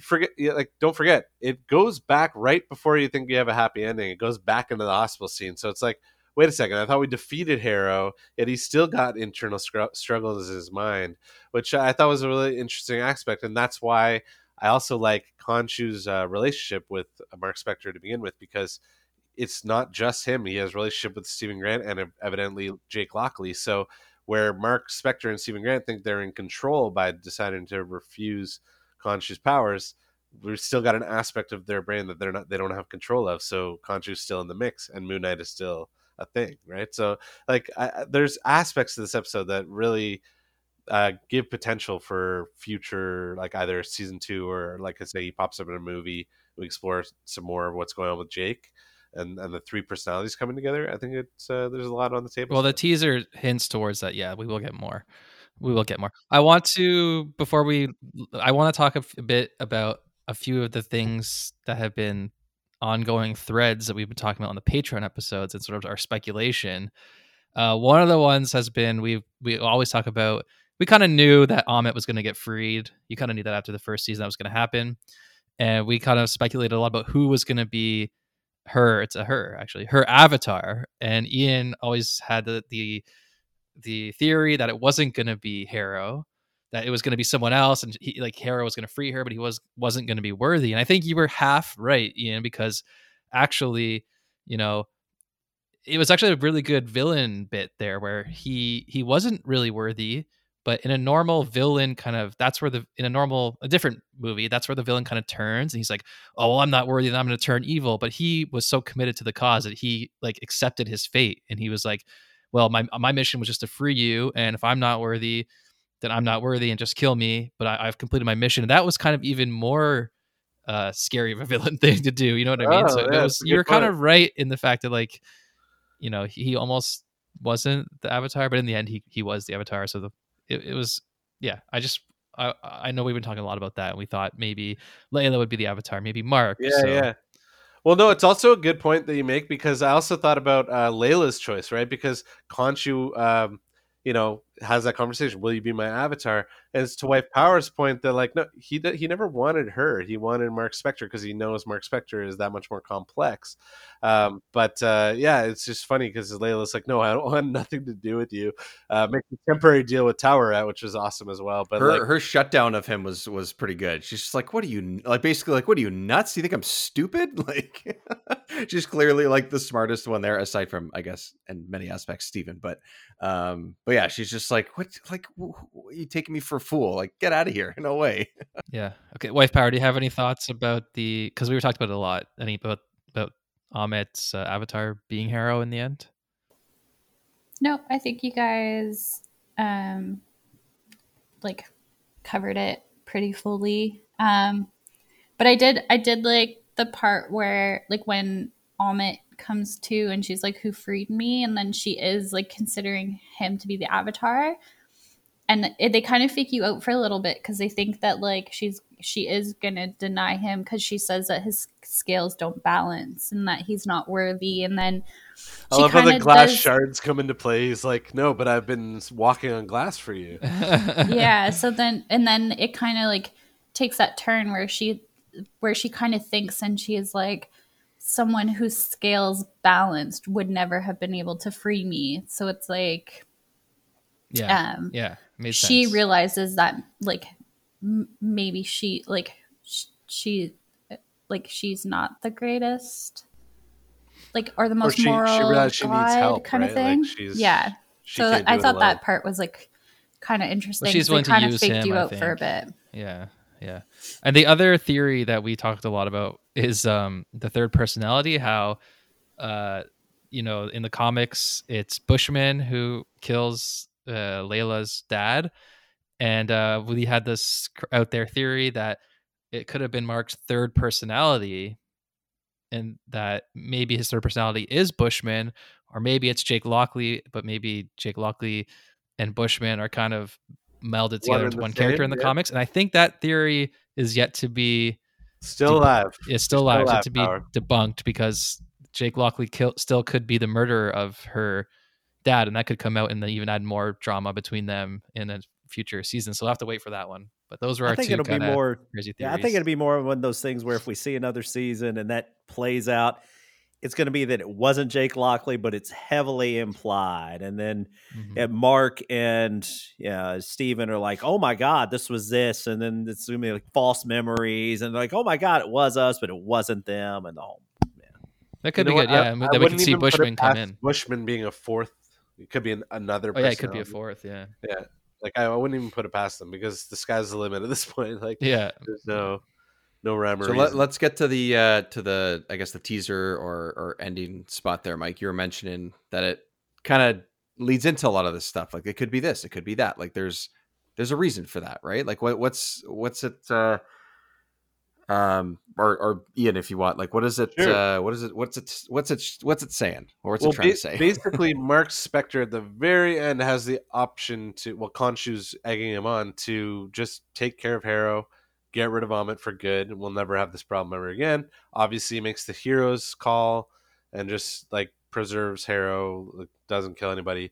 forget, like, don't forget, it goes back right before you think you have a happy ending. It goes back into the hospital scene, so it's like. Wait a second! I thought we defeated Harrow, yet he's still got internal scr- struggles in his mind, which I thought was a really interesting aspect, and that's why I also like Khonshu's uh, relationship with Mark Spector to begin with because it's not just him. He has a relationship with Steven Grant and evidently Jake Lockley. So where Mark Spector and Steven Grant think they're in control by deciding to refuse Khonshu's powers, we've still got an aspect of their brain that they're not they don't have control of. So Khonshu's still in the mix, and Moon Knight is still a thing, right? So like I- there's aspects to this episode that really uh, give potential for future, like either season two or like I say, he pops up in a movie. We explore some more of what's going on with Jake and and the three personalities coming together. I think it's uh, there's a lot on the table. Well, the teaser hints towards that. Yeah, we will get more. We will get more. I want to before we. I want to talk a, f- a bit about a few of the things that have been ongoing threads that we've been talking about on the Patreon episodes and sort of our speculation. Uh, one of the ones has been we we always talk about. We kind of knew that Ammit was going to get freed. You kind of knew that after the first season that was going to happen, and we kind of speculated a lot about who was going to be her. It's a her actually, her avatar. And Ian always had the the the theory that it wasn't going to be Harrow, that it was going to be someone else, and he like Harrow was going to free her, but he was wasn't going to be worthy. And I think you were half right, Ian, because actually, you know, it was actually a really good villain bit there where he he wasn't really worthy but in a normal villain kind of that's where the in a normal a different movie that's where the villain kind of turns and he's like oh well i'm not worthy and i'm going to turn evil but he was so committed to the cause that he like accepted his fate and he was like well my my mission was just to free you and if i'm not worthy then i'm not worthy and just kill me but I, have completed my mission. And that was kind of even more uh scary of a villain thing to do you know what i mean? Oh, so yeah, was you're good kind of right in the fact that like you know he, he almost wasn't the avatar but in the end he he was the avatar so the it, it was yeah i just I, I know we've been talking a lot about that and we thought maybe layla would be the avatar maybe mark Yeah, so- yeah. Well, no, it's also a good point that you make because I also thought about uh, Layla's choice, right? Because Khonshu, um, you know, has that conversation. Will you be my avatar? And it's to Wife Power's point that, like, no, he he never wanted her. He wanted Mark Spector because he knows Mark Spector is that much more complex. Um, but uh, yeah, it's just funny because Layla's like, no, I don't want nothing to do with you. Uh, make a temporary deal with Taweret, which was awesome as well. But her like, her shutdown of him was was pretty good. She's just like, "What are you like?" Basically, like, "What are you nuts? Do you think I'm stupid?" Like, she's clearly like the smartest one there, aside from I guess in many aspects Steven. But um, but yeah, she's just like, "What? Like, wh- wh- you taking me for a fool? Like, get out of here! No way." yeah okay wife power do you have any thoughts about the because we were talking about it a lot any about about ammit's uh, avatar being harrow in the end No, I think you guys um like covered it pretty fully. Um but I did I did like the part where like when Ammit comes to and she's like who freed me and then she is like considering him to be the avatar and it, they kind of fake you out for a little bit because they think that like she's she is gonna deny him because she says that his scales don't balance and that he's not worthy and then I she love how the glass does- shards come into play. He's like, no, but I've been walking on glass for you. yeah so then and then it kind of like takes that turn where she where she kind of thinks and she is like someone whose scales balanced would never have been able to free me so it's like yeah um yeah made she sense. realizes that like m- maybe she like sh- she like she's not the greatest like or the most she, she moral realized she needs help, kind right? of thing Like she's, yeah she so I thought that part was like kind of interesting. she's 'cause willing they to kind of use faked him, you out for a bit. Yeah, yeah. And the other theory that we talked a lot about is um the third personality, how uh you know, in the comics it's Bushman who kills uh Layla's dad. And uh we had this out there theory that it could have been Mark's third personality and that maybe his third personality is Bushman or maybe it's Jake Lockley, but maybe Jake Lockley and Bushman are kind of melded together into one character in the yeah. comics. And I think that theory is yet to be Still Deep- alive. is still Still alive, it's alive, to be Power. debunked because Jake Lockley kill, still could be the murderer of her dad, and that could come out and then even add more drama between them in a future season. So we'll have to wait for that one. But those were our I think two it'll be more. crazy Yeah, theories. I think it'll be more one of those things where if we see another season and that plays out, it's going to be that it wasn't Jake Lockley, but it's heavily implied, and then Mhm. and Mark and yeah, Steven are like, "Oh my God, this was this," and then it's gonna be like false memories, and like, "Oh my God, it was us, but it wasn't them," and the whole. that could You be good. what? Yeah, I and we- we wouldn't could see even Bushman come in. Bushman being a fourth. It could be an, another. Oh yeah, it could be a fourth. Yeah, Yeah, like I, I wouldn't even put it past them because the sky's the limit at this point. Like, yeah. there's no, no rhyme or So reason. let, us get to the uh to the I guess the teaser or or ending spot there, Mike. You were mentioning that it kind of leads into a lot of this stuff. Like it could be this, it could be that. Like there's there's a reason for that, right? Like what what's what's it uh um or or Ian if you want like what is it Sure. uh what is it what's it what's it what's it saying or what's well, it trying ba- to say basically, Mark Spector at the very end has the option to, well, Khonshu's egging him on to just take care of Harrow, get rid of Ammit for good, we'll never have this problem ever again. Obviously, makes the heroes call and just like preserves Harrow, doesn't kill anybody,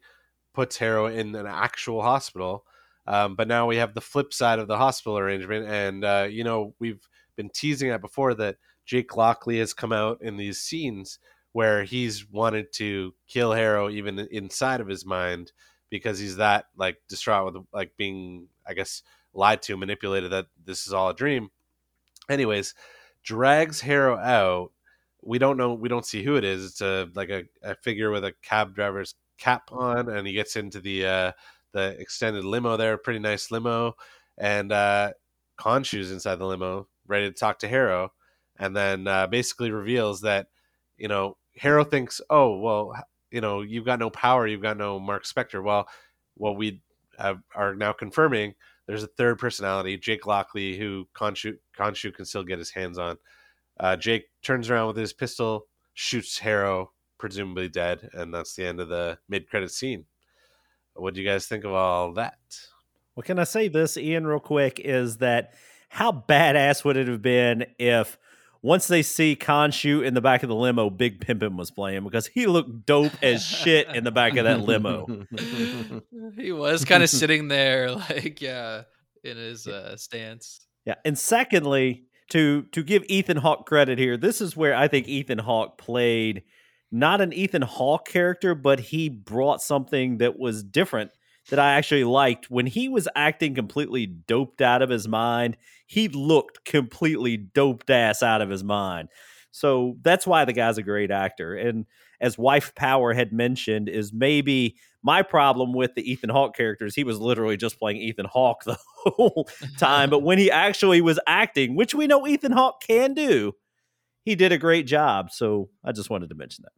puts Harrow in an actual hospital. Um, but now we have the flip side of the hospital arrangement, and uh, you know we've been teasing it before that Jake Lockley has come out in these scenes where he's wanted to kill Harrow even inside of his mind because he's that like distraught with like being I guess lied to, manipulated that this is all a dream. Anyways, drags Harrow out. We don't know. We don't see who it is. It's a like a, a figure with a cab driver's cap on, and he gets into the uh, the extended limo there. Pretty nice limo, and uh, Khonshu's inside the limo, ready to talk to Harrow, and then uh, basically reveals that you know Harrow thinks, oh well, you know you've got no power, you've got no Mark Spector. Well, what we are now confirming there's a third personality, Jake Lockley, who Khonshu, Khonshu can still get his hands on. Uh, Jake turns around with his pistol, shoots Harrow, presumably dead, and that's the end of the mid-credit scene. What do you guys think of all that? Well, can I say this, Ian, real quick? Is that how badass would it have been if once they see Khonshu in the back of the limo, Big Pimpin was playing because he looked dope as shit in the back of that limo. he was kind of sitting there, like, yeah, in his uh, stance. Yeah, and secondly, to to give Ethan Hawke credit here, this is where I think Ethan Hawke played not an Ethan Hawke character, but he brought something that was different that I actually liked. When he was acting completely doped out of his mind, he looked completely doped ass out of his mind. So that's why the guy's a great actor. And as Wife Power had mentioned, is maybe my problem with the Ethan Hawke characters. He was literally just playing Ethan Hawke the whole time. but when he actually was acting, which we know Ethan Hawke can do, he did a great job. So I just wanted to mention that.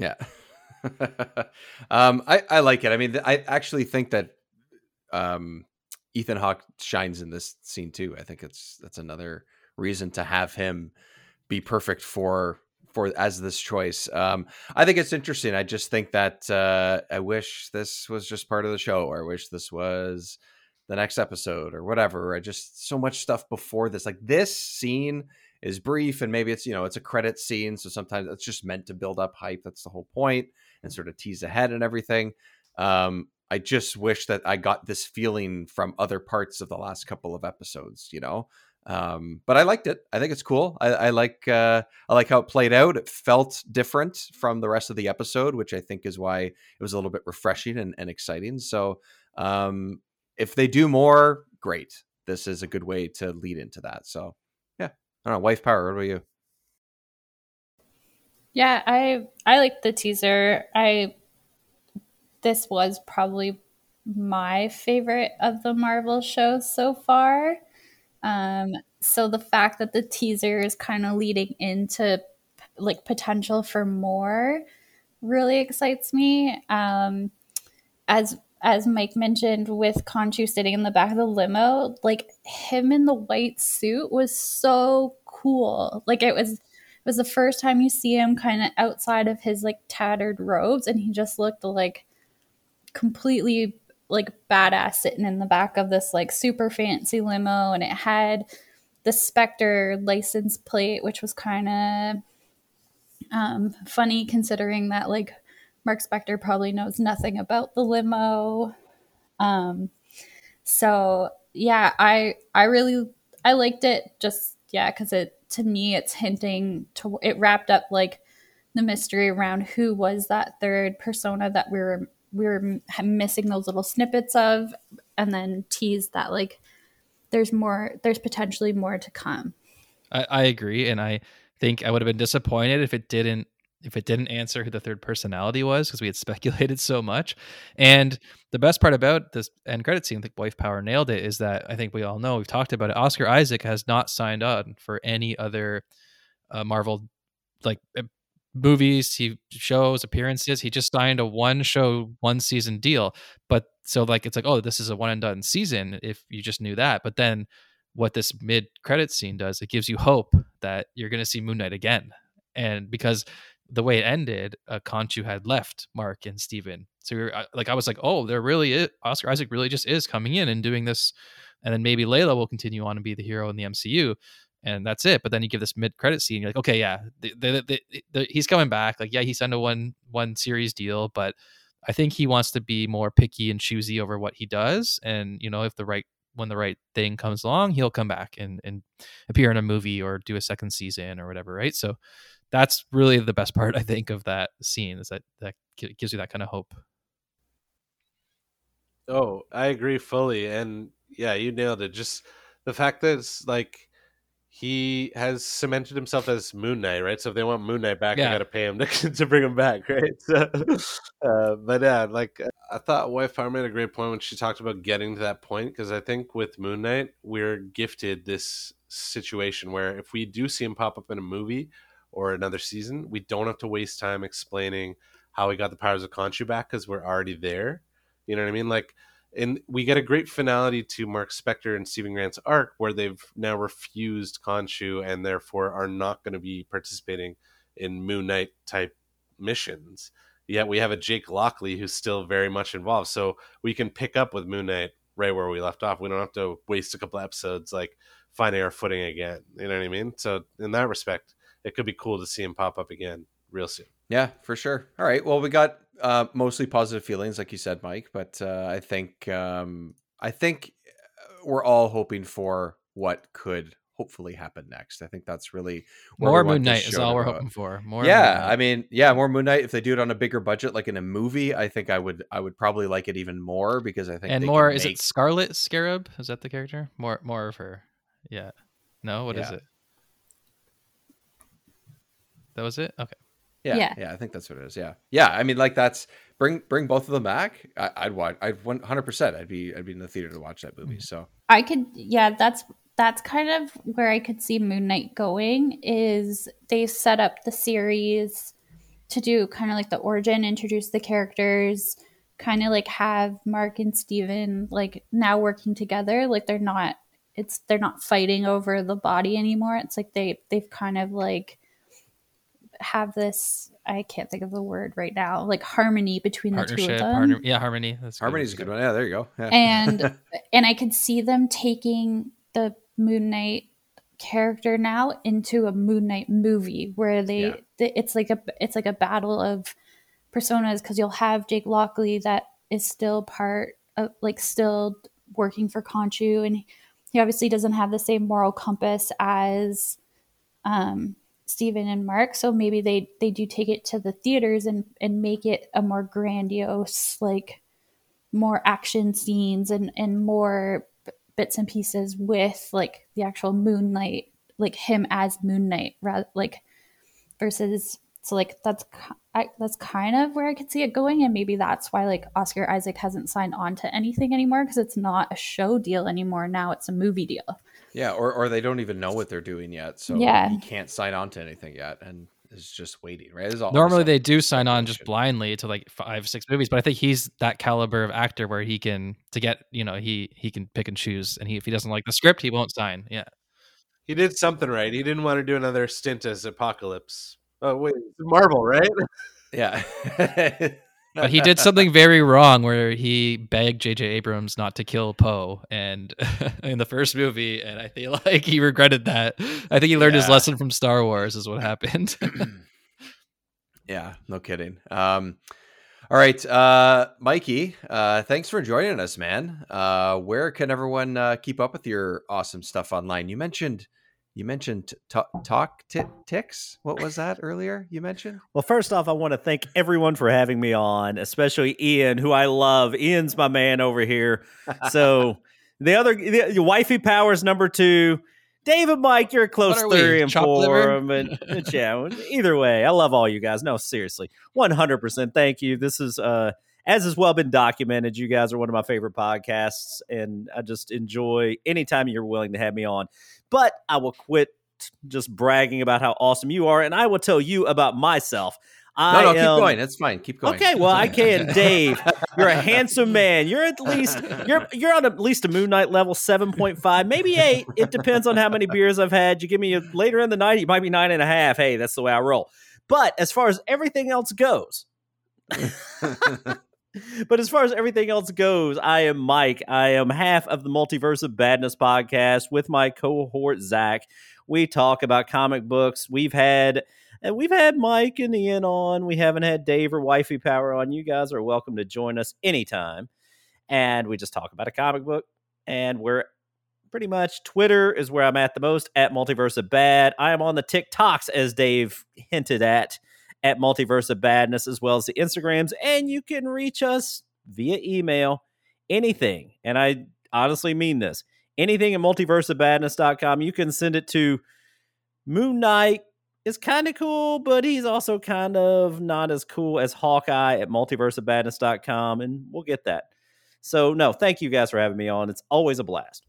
Yeah. um, I, I like it. I mean, I actually think that um, Ethan Hawke shines in this scene too. I think it's that's another reason to have him be perfect for for as this choice. Um, I think it's interesting. I just think that uh, I wish this was just part of the show, or I wish this was the next episode, or whatever. I just so much stuff before this. Like this scene is brief, and maybe it's you know it's a credit scene, so sometimes it's just meant to build up hype. That's the whole point, and sort of tease ahead and everything. Um, I just wish that I got this feeling from other parts of the last couple of episodes, you know. Um, but I liked it. I think it's cool. I, I like uh, I like how it played out. It felt different from the rest of the episode, which I think is why it was a little bit refreshing and, and exciting. So um, if they do more, great. This is a good way to lead into that. So yeah, I don't know. Wife power. What about you? Yeah, I I like the teaser. I this was probably my favorite of the Marvel shows so far. Um, so the fact that the teaser is kind of leading into like potential for more really excites me. Um, as as Mike mentioned, with Khonshu sitting in the back of the limo, like him in the white suit was so cool. Like it was was the first time you see him kind of outside of his like tattered robes, and he just looked like completely like badass sitting in the back of this like super fancy limo and it had the Spector license plate, which was kind of um, funny considering that like Mark Spector probably knows nothing about the limo. Um, so yeah, I I really I liked it. Just yeah, because it to me it's hinting to it wrapped up like the mystery around who was that third persona that we were we were missing those little snippets of and then tease that like there's more there's potentially more to come. I, I agree and i think i would have been disappointed if it didn't if it didn't answer who the third personality was because we had speculated so much and the best part about this end credit scene I think wife power nailed it is that i think we all know we've talked about it oscar isaac has not signed on for any other uh, marvel like movies, he shows appearances. He just signed a one show, one season deal. But so like it's like, oh, this is a one and done season if you just knew that. But then what this mid credit scene does, it gives you hope that you're going to see Moon Knight again. And because the way it ended, uh, Khonshu had left Mark and Steven. So we were, uh, like, I was like, oh, there really is Oscar Isaac really just is coming in and doing this. And then maybe Layla will continue on and be the hero in the MCU. and that's it. But then you give this mid credit scene, you're like, okay, yeah, the, the, the, he's coming back. Like, yeah, he signed a one one series deal, but I think he wants to be more picky and choosy over what he does. And you know, if the right when the right thing comes along, he'll come back and and appear in a movie or do a second season or whatever, right? So that's really the best part I think of that scene is that that gives you that kind of hope. Oh, I agree fully, and yeah, you nailed it. Just the fact that it's like he has cemented himself as Moon Knight, right? So if they want Moon Knight back, Yeah. they got to pay him to, to bring him back, right? So, uh, but yeah, like I thought, Wife Power made a great point when she talked about getting to that point because I think with Moon Knight, we're gifted this situation where if we do see him pop up in a movie or another season, we don't have to waste time explaining how we got the powers of Khonshu back because we're already there. You know what I mean? Like and we get a great finality to Mark Spector and Steven Grant's arc, where they've now refused Khonshu and therefore are not going to be participating in Moon Knight type missions. Yet we have a Jake Lockley who's still very much involved, so we can pick up with Moon Knight right where we left off. We don't have to waste a couple episodes like finding our footing again. You know what I mean? So in that respect, it could be cool to see him pop up again real soon. Yeah, for sure. All right. Well, we got uh, mostly positive feelings, like you said, Mike. But uh, I think um, I think uh, we're all hoping for what could hopefully happen next. I think that's really More Moon this Knight is all we're go. hoping for. More. Yeah, I mean, yeah, more Moon Knight. If they do it on a bigger budget, like in a movie, I think I would I would probably like it even more because I think and more is make- it Scarlet Scarab? Is that the character? More more of her. Yeah. No, What is Yeah. it? That was it? Okay. Yeah, yeah, Yeah. I think that's what it is. Yeah, yeah. I mean, like that's bring bring both of them back. I, I'd watch. I'd one hundred percent. I'd be I'd be in the theater to watch that movie. Mm. So I could, yeah, that's that's kind of where I could see Moon Knight going. Is they set up the series to do kind of like the origin, introduce the characters, kind of like have Mark and Steven like now working together. Like they're not, it's they're not fighting over the body anymore. It's like they they've kind of like have this. I can't think of the word right now. Like harmony between the two of Partnership. them Partner, yeah, harmony. That's good. Harmony's a good one. Yeah, there you go. Yeah. and and I could see them taking the Moon Knight character now into a Moon Knight movie where they Yeah. th- it's like a it's like a battle of personas because you'll have Jake Lockley that is still part of like still working for Khonshu and he obviously doesn't have the same moral compass as um Steven and Mark so maybe they they do take it to the theaters and and make it a more grandiose like more action scenes and and more b- bits and pieces with like the actual Moonlight, like him as Moon Knight, rather like versus so like that's I, that's kind of where I could see it going, and maybe that's why like Oscar Isaac hasn't signed on to anything anymore because it's not a show deal anymore. Now it's a movie deal. Yeah, or or they don't even know what they're doing yet, so Yeah. he can't sign on to anything yet, and is just waiting. Right? Is all Normally they do sign on just blindly to like five, six movies, but I think he's that caliber of actor where he can to get you know he he can pick and choose, and he if he doesn't like the script, he won't sign. Yeah, He did something right. He didn't want to do another stint as Apocalypse. Oh wait, Marvel, right? Yeah. but he did something very wrong where he begged J.J. Abrams not to kill Poe, and in the first movie, and I feel like he regretted that. I think he learned his lesson from Star Wars, is what happened. yeah, no kidding. Um, all right, uh, Mikey, uh, thanks for joining us, man. Uh, where can everyone uh, keep up with your awesome stuff online? You mentioned you mentioned talk, talk t- ticks. What was that earlier? You mentioned. Well, first off, I want to thank everyone for having me on, especially Ian, who I love. Ian's my man over here. So the other, the, the wifey powers number two. David, Mike, you're a close we, three and four. liver? But, but yeah, either way, I love all you guys. No, seriously, one hundred percent. Thank you. This is uh, as has well been documented. You guys are one of my favorite podcasts, and I just enjoy anytime you're willing to have me on. But I will quit just bragging about how awesome you are, and I will tell you about myself. I No, no, keep going. That's fine. Keep going. Okay, well I can, Dave. You're a handsome man. You're at least you're you're on at least a Moon Knight level seven point five, maybe eight. It depends on how many beers I've had. You give me a later in the night, you might be nine and a half. Hey, that's the way I roll. But as far as everything else goes, but as far as everything else goes, I am Mike. I am half of the Multiverse of Badness podcast with my cohort Zach. We talk about comic books. We've had and we've had Mike and Ian on. We haven't had Dave or Wifey Power on. You guys are welcome to join us anytime. And we just talk about a comic book. And we're pretty much Twitter is where I'm at the most at Multiverse of Bad. I am on the TikToks, as Dave hinted at at Multiverse of Badness, as well as the Instagrams. And you can reach us via email, anything. And I honestly mean this anything at multiverseofbadness.com. You can send it to Moon Knight. Is kind of cool, but he's also kind of not as cool as Hawkeye at multiverseofbadness.com, and we'll get that. So, no, thank you guys for having me on. It's always a blast.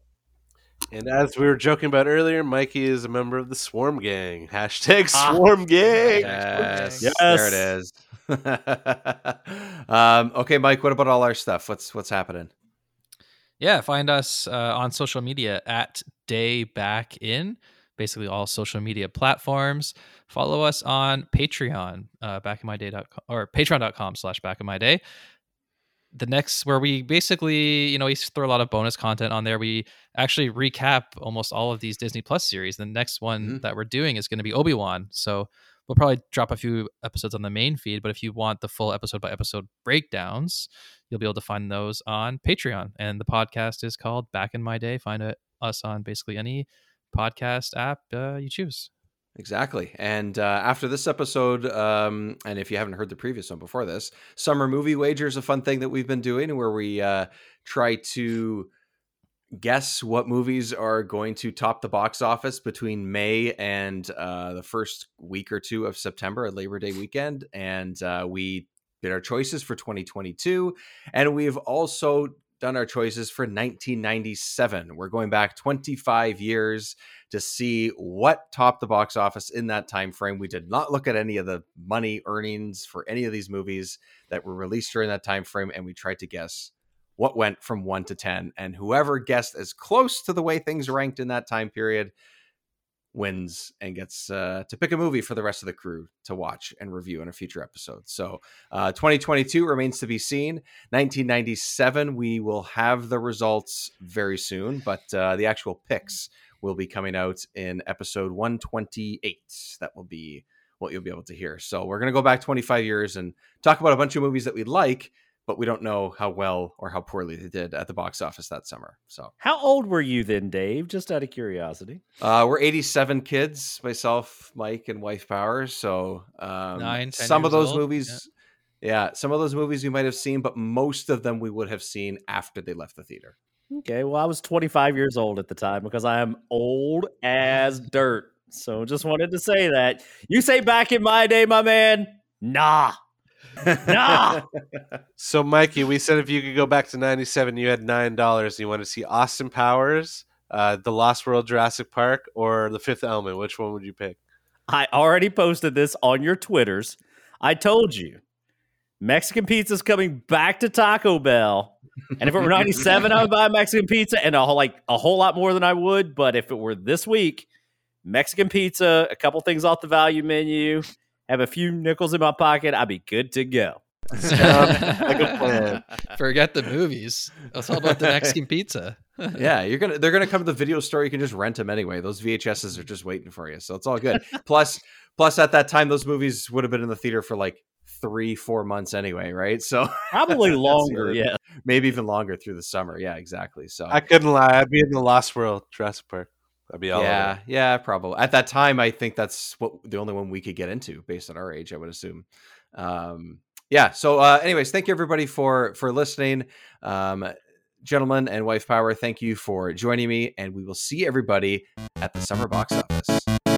And as we were joking about earlier, Mikey is a member of the Swarm Gang. Hashtag Ah. Swarm Gang. Yes, Yes. there it is. um, okay, Mike. What about all our stuff? What's what's happening? Yeah, find us uh, on social media at Day Back In, basically all social media platforms. Follow us on Patreon, uh, backinmyday.com or patreon.com slash back in my day. The next, where we basically, you know, we throw a lot of bonus content on there. We actually recap almost all of these Disney Plus series. The next one Mhm. that we're doing is going to be Obi Wan. So we'll probably drop a few episodes on the main feed. But if you want the full episode by episode breakdowns, you'll be able to find those on Patreon. And the podcast is called Back in My Day. Find it, us on basically any podcast app uh, you choose. Exactly. And uh, after this episode, um, and if you haven't heard the previous one before this, Summer Movie Wager is a fun thing that we've been doing where we uh, try to guess what movies are going to top the box office between May and uh, the first week or two of September, Labor Day weekend. And uh, we did our choices for 2022. And we've also done our choices for 1997. We're going back 25 years to see what topped the box office in that time frame. We did not look at any of the money earnings for any of these movies that were released during that time frame, and we tried to guess what went from one to ten. And whoever guessed as close to the way things ranked in that time period wins and gets uh, to pick a movie for the rest of the crew to watch and review in a future episode. So, uh, 2022 remains to be seen. 1997, we will have the results very soon, but uh, the actual picks will be coming out in episode 128. That will be what you'll be able to hear. So, we're going to go back 25 years and talk about a bunch of movies that we like, but we don't know how well or how poorly they did at the box office that summer. So, How old were you then, Dave? Just out of curiosity. uh, we're 87 kids, myself, Mike, and wife Power. So, um, Nine, 10 some of those old, movies, yeah. some of those movies we might have seen, but most of them we would have seen after they left the theater. Okay, well, I was 25 years old at the time because I am old as dirt. So just wanted to say that. You say back in my day, my man? Nah. Nah. So, Mikey, we said if you could go back to 97, you had $9. You want to see Austin Powers, uh, The Lost World Jurassic Park, or The Fifth Element. Which one would you pick? I already posted this on your Twitters. I told you Mexican pizza's coming back to Taco Bell. And if it were 97, I would buy Mexican pizza and a whole like a whole lot more than I would. But if it were this week, Mexican pizza, a couple things off the value menu, have a few nickels in my pocket, I'd be good to go. Like a plan. Forget the movies. It's all about the Mexican pizza. yeah, you're gonna they're gonna come to the video store. You can just rent them anyway. Those VHSs are just waiting for you, so it's all good. plus, plus at that time, those movies would have been in the theater for like three, four months anyway, right? So Probably longer, yeah. maybe even longer through the summer. Yeah, exactly. So I couldn't lie. I'd be in The Lost World Jurassic Park. I'd be all yeah, yeah, probably. At that time, I think that's what the only one we could get into based on our age. I would assume. Um, yeah. So, uh, anyways, thank you everybody for for listening, um, gentlemen and wife power. Thank you for joining me, and we will see everybody at the summer box office.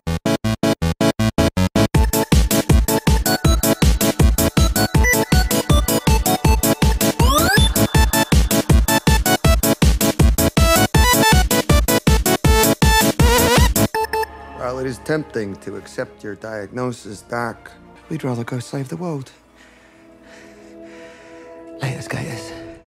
Tempting to accept your diagnosis, Doc, we'd rather go save the world. Latest, Gators.